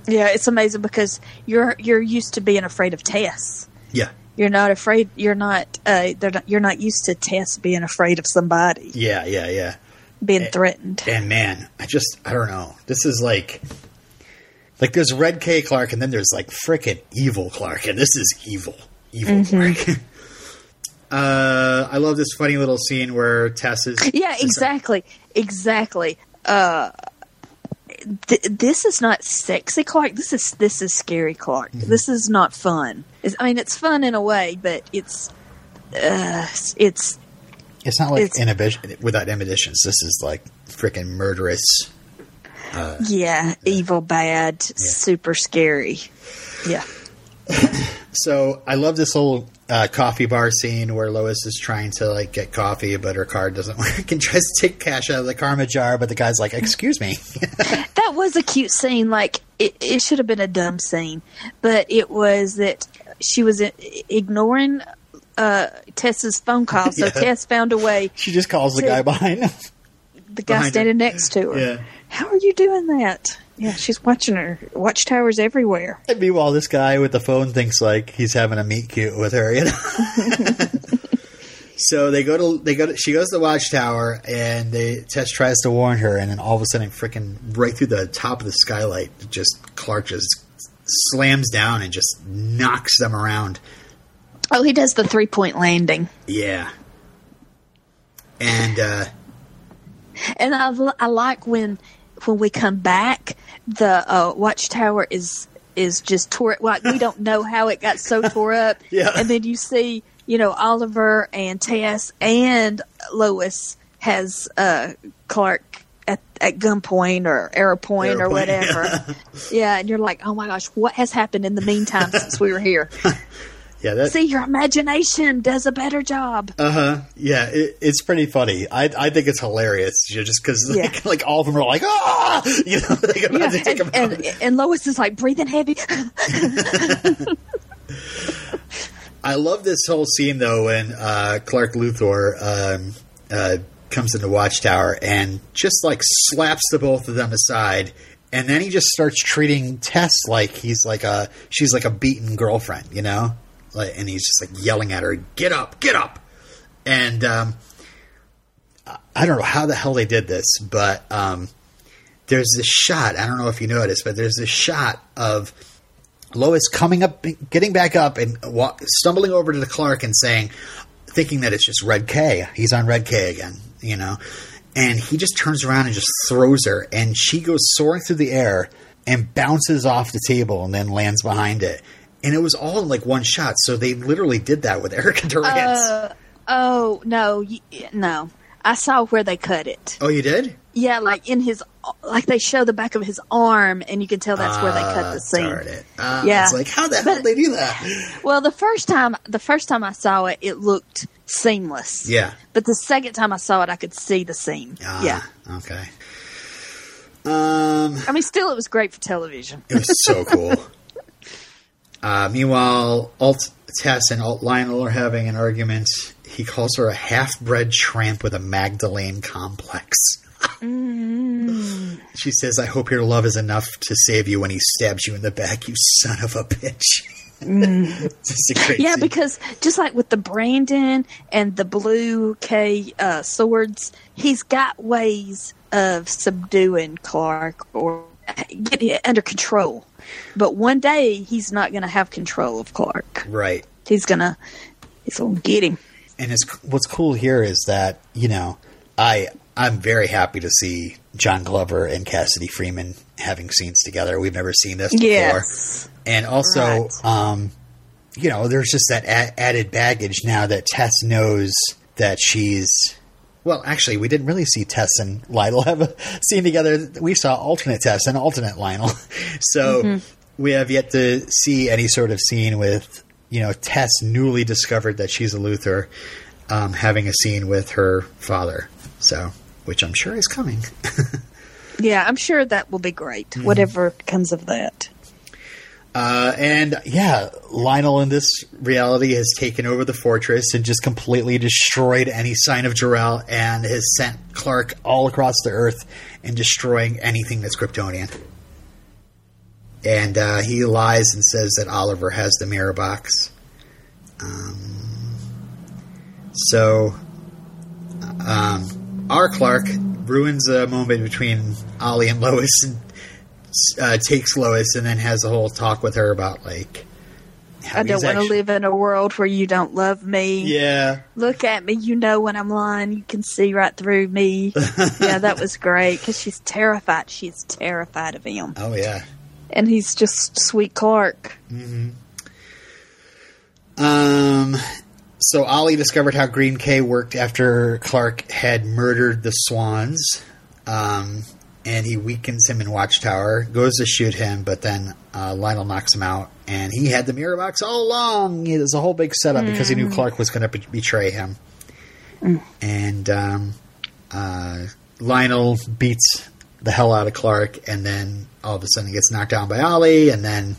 yeah it's amazing because you're you're used to being afraid of tess yeah, You're not afraid. You're not. Uh, they're not. You're not used to Tess being afraid of somebody yeah, yeah, yeah. Being threatened. And man, I just I don't know. This is like like there's Red K Clark, and then there's like frickin' evil Clark, and this is evil, evil Clark. uh, I love this funny little scene where Tess is Yeah, exactly, exactly. Uh, th- this is not sexy Clark. This is this is scary Clark. This is not fun. It's, I mean, it's fun in a way, but it's uh, it's It's not like It's- inhibition without inhibitions. This is like freaking murderous. yeah, evil, bad, super scary. Yeah. So I love this whole uh, coffee bar scene where Lois is trying to like get coffee, but her card doesn't work, and tries to take cash out of the karma jar, but the guy's like, "Excuse me." That was a cute scene. Like it, it should have been a dumb scene, but it was that she was ignoring uh, Tess's phone call. So Yeah. Tess found a way. she just calls the guy behind. him. The guy Behind her. standing next to her. Yeah. How are you doing that? Yeah, she's watching her. Watchtowers everywhere. And meanwhile, this guy with the phone thinks like he's having a meet cute with her. You know. so they go to they go to she goes to the watchtower and they Tess tries to warn her, and then all of a sudden, freaking right through the top of the skylight, just Clark just slams down and just knocks them around. Oh, he does the three point landing. Yeah. And uh, And I like when when we come back, the uh, watchtower is is just tore. Like we don't know how it got so tore up. Yeah. And then you see, you know, Oliver and Tess and Lois has uh, Clark at, at gunpoint or arrow point or whatever. yeah, and you're like, oh my gosh, what has happened in the meantime since we were here? yeah, that See, your imagination does a better job. Uh huh. Yeah, it, it's pretty funny. I I think it's hilarious, you know, just because like, Yeah. like all of them are like ah, you know, like about Yeah, to take and, and, and Lois is like breathing heavy. I love this whole scene though when uh, Clark Luthor um, uh, comes into Watchtower and just like slaps the both of them aside, and then he just starts treating Tess like he's like a she's like a beaten girlfriend, you know, and he's just like yelling at her, "Get up, get up!" And um, I- don't know how the hell they did this, but um, there's this shot. I don't know if you noticed, but there's this shot of Lois coming up, getting back up, and wa- stumbling over to the Clark and saying, thinking that it's just Red K. He's on Red K again, you know. And he just turns around and just throws her, and she goes soaring through the air and bounces off the table and then lands behind it. And it was all in like one shot, so they literally did that with Erica Durance. Uh, oh no, no! I saw where they cut it. oh, you did? Yeah, like in his, like they show the back of his arm, and you can tell that's where they cut Ah, the scene. darn it. Ah, Yeah. It's like, how the hell did they do that? Well, the first time, the first time I saw it, it looked seamless. Yeah. But the second time I saw it, I could see the seam. Ah, yeah. Okay. Um, I mean, still, it was great for television. It was so cool. Uh, meanwhile, Alt Tess and Alt Lionel are having an argument. He calls her a half-bred tramp with a Magdalene complex. She says, "I hope your love is enough to save you when he stabs you in the back, you son of a bitch." Just Yeah, scene. because just like with the Brandon and the Blue K uh, swords, he's got ways of subduing Clark or getting it under control. But one day he's not going to have control of Clark. right. He's gonna, he's gonna get him. and it's, what's cool here is that you know I I'm very happy to see John Glover and Cassidy Freeman having scenes together. We've never seen this before, Yes. and also Right. um, you know there's just that a- added baggage now that Tess knows that she's. Well, actually, we didn't really see Tess and Lionel have a scene together. We saw alternate Tess and alternate Lionel, so we have yet to see any sort of scene with you know Tess newly discovered that she's a Luthor, um, having a scene with her father. So, which I'm sure is coming. Yeah, I'm sure that will be great. Whatever comes of that. Uh, and yeah, Lionel in this reality has taken over the fortress and just completely destroyed any sign of Jor-El and has sent Clark all across the earth and destroying anything that's Kryptonian. And uh, he lies and says that Oliver has the mirror box. Um, so, um, our Clark ruins a moment between Ollie and Lois and uh, takes Lois and then has a whole talk with her about like. I don't want to live in a world where you don't love me. Yeah, Look at me. You know when I'm lying. You can see right through me. yeah, that was great because she's terrified. She's terrified of him. oh yeah. And he's just sweet Clark. Um, so Ollie discovered how Green K worked after Clark had murdered the Swanns. Um, and he weakens him in Watchtower, goes to shoot him, but then uh, Lionel knocks him out. And he had the mirror box all along. It was a whole big setup because he knew Clark was going to be- betray him. And um, uh, Lionel beats the hell out of Clark, and then all of a sudden he gets knocked down by Ollie, and then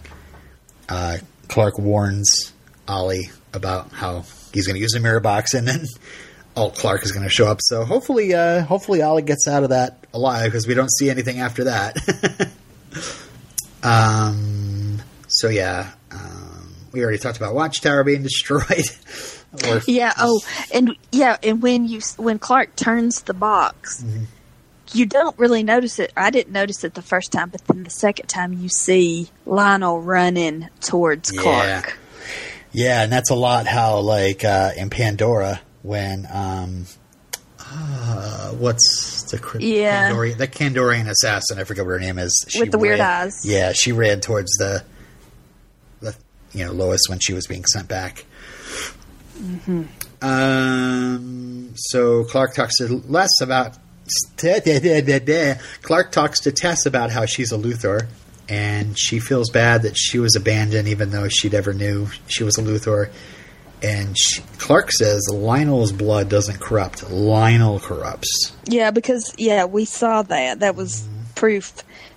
uh, Clark warns Ollie about how he's going to use the mirror box, and then Alt Clark is going to show up. So hopefully, uh, hopefully Ollie gets out of that alive because we don't see anything after that. um. So yeah, um, we already talked about Watchtower being destroyed. or, Yeah. Oh, and yeah, and when you when Clark turns the box, Mm-hmm. you don't really notice it. I didn't notice it the first time, but then the second time you see Lionel running towards Yeah. Clark. Yeah, and that's a lot how like uh, in Pandora when um uh, what's the Yeah. Kandorian, the Kandorian assassin? I forget what her name is. She With the weird ran- eyes. Yeah, she ran towards the the you know Lois when she was being sent back. Mm-hmm. Um. So Clark talks to Les about. Clark talks to Tess about how she's a Luthor, and she feels bad that she was abandoned, even though she never knew she was a Luthor. And she, Clark says Lionel's blood doesn't corrupt; Lionel corrupts. Yeah, because yeah, we saw that. That was proof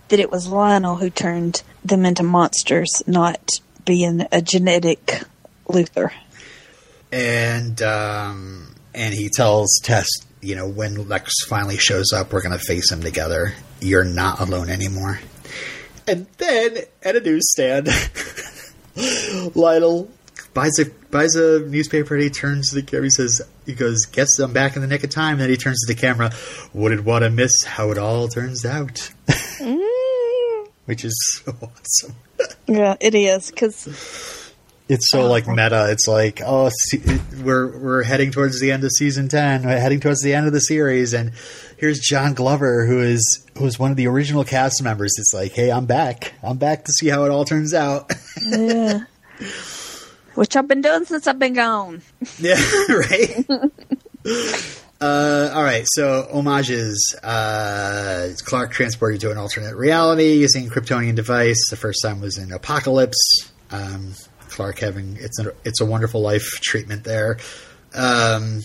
that it was Lionel who turned them into monsters, not being a genetic Luthor. and um, and he tells Tess, you know, when Lex finally shows up, we're going to face him together. You're not alone anymore. And then at a newsstand, Lionel buys a buys a newspaper and he turns to the camera. He says, "He goes, gets them back in the nick of time." Then he turns to the camera. Wouldn't want to miss how it all turns out, mm. which is so awesome. Yeah, it is because It's so like oh. meta. It's like, oh, se- we're we're heading towards the end of season ten. We're heading towards the end of the series, and here's John Glover, who is who is one of the original cast members. It's like, hey, I'm back. I'm back to see how it all turns out. yeah, which I've been doing since I've been gone. yeah, right. Uh, all right, so homages. Uh, Clark transported to an alternate reality using a Kryptonian device. The first time was in Apocalypse. Um, Clark having it's a, it's a wonderful life treatment there. Um,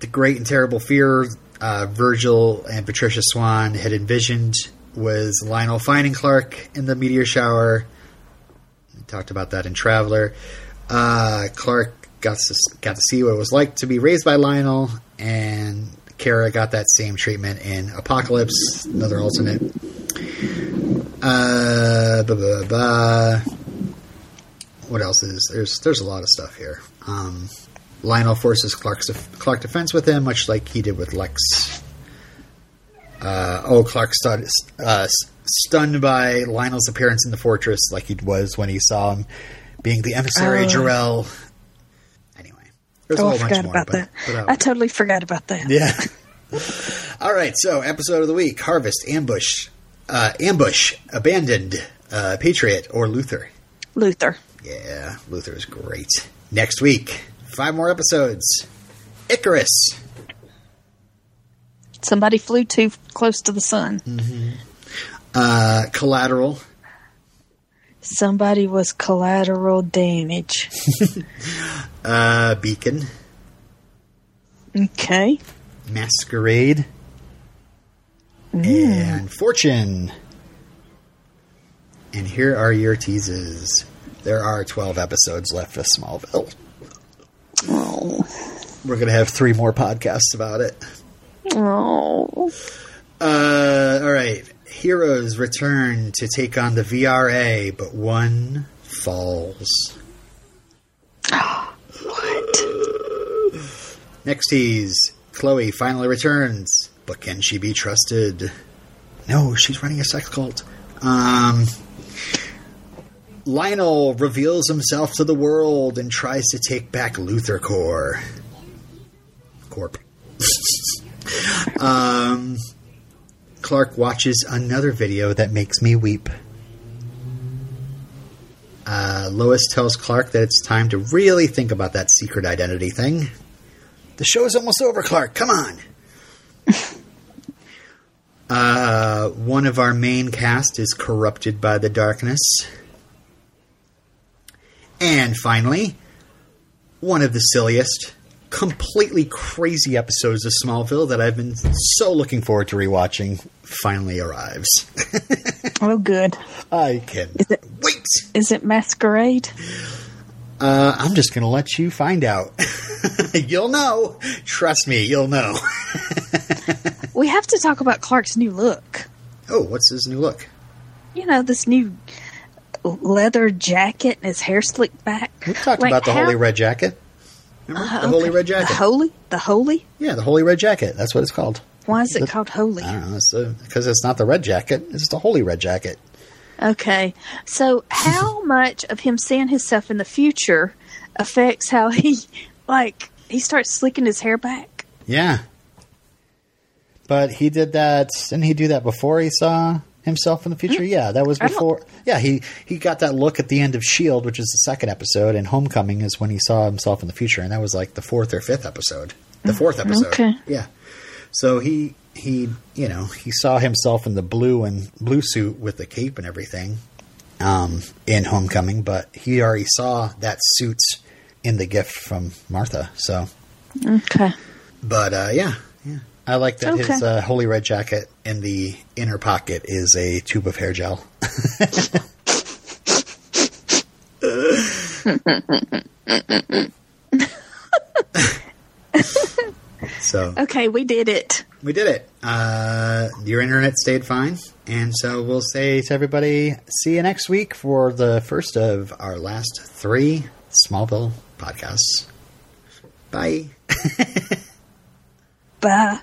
the great and terrible fear uh, Virgil and Patricia Swann had envisioned was Lionel finding Clark in the meteor shower. We talked about that in Traveler. Uh, Clark got to got to see what it was like to be raised by Lionel, and Kara got that same treatment in Apocalypse, another alternate. Uh, blah, blah, blah. What else is there's there's a lot of stuff here. Um, Lionel forces Clark's Clark defense with him, much like he did with Lex. Uh, oh, Clark stu- uh, stunned by Lionel's appearance in the fortress, like he was when he saw him being the emissary Oh. Jor-El. Anyway, there's Oh, a I whole bunch forgot more. about but, that. but, uh, I totally forgot about that. yeah. All right. So, episode of the week: Harvest, Ambush, uh, Ambush, Abandoned, uh, Patriot, or Luthor. Luthor. Yeah, Luthor is great. Next week, five more episodes. Icarus. Somebody flew too close to the sun. Uh, Collateral. Somebody was collateral damage. Uh, Beacon. Okay. Masquerade. And Fortune. And here are your teases. There are 12 episodes left of Smallville. Oh. We're going to have three more podcasts about it. Oh. Uh, all right. Heroes return to take on the VRA, but one falls. What? Next tease Chloe finally returns, but can she be trusted? No, she's running a sex cult. Um, Lionel reveals himself to the world and tries to take back Luthor Core. Corp. um, Clark watches another video that makes me weep. Uh, Lois tells Clark that it's time to really think about that secret identity thing. The show's almost over, Clark. Come on. uh, one of our main cast is corrupted by the darkness. And finally, one of the silliest, completely crazy episodes of Smallville that I've been so looking forward to rewatching finally arrives. Oh, good. I can Is it- wait. Is it Masquerade? Uh, I'm just going to let you find out. you'll know. Trust me, you'll know. We have to talk about Clark's new look. oh, what's his new look? You know, this new leather jacket and his hair slicked back. We talked Like, about the how- Holy Red Jacket. Remember? Uh, the Holy. Red Jacket. The holy? The holy? yeah, the Holy Red Jacket. That's what it's called. Why is it The- called holy? I don't know. It's because it's not the Red Jacket. It's the Holy Red Jacket. Okay. So, how much of him seeing himself in the future affects how he like he starts slicking his hair back. Yeah. But he did that. Didn't he do that before he saw himself in the future? Yeah, that was before. Yeah, he he got that look at the end of Shield, which is the second episode, and Homecoming is when he saw himself in the future, and that was like the fourth or fifth episode. The fourth episode. Okay. Yeah. So he he you know he saw himself in the blue and blue suit with the cape and everything um, in Homecoming, but he already saw that suit in the gift from Martha. So Okay. but uh, yeah, yeah, I like that his uh, holy red jacket in the inner pocket is a tube of hair gel. so Okay, we did it. we did it. Uh, your internet stayed fine, and so we'll say to everybody, see you next week for the first of our last three Smallville podcasts. Bye. Bye.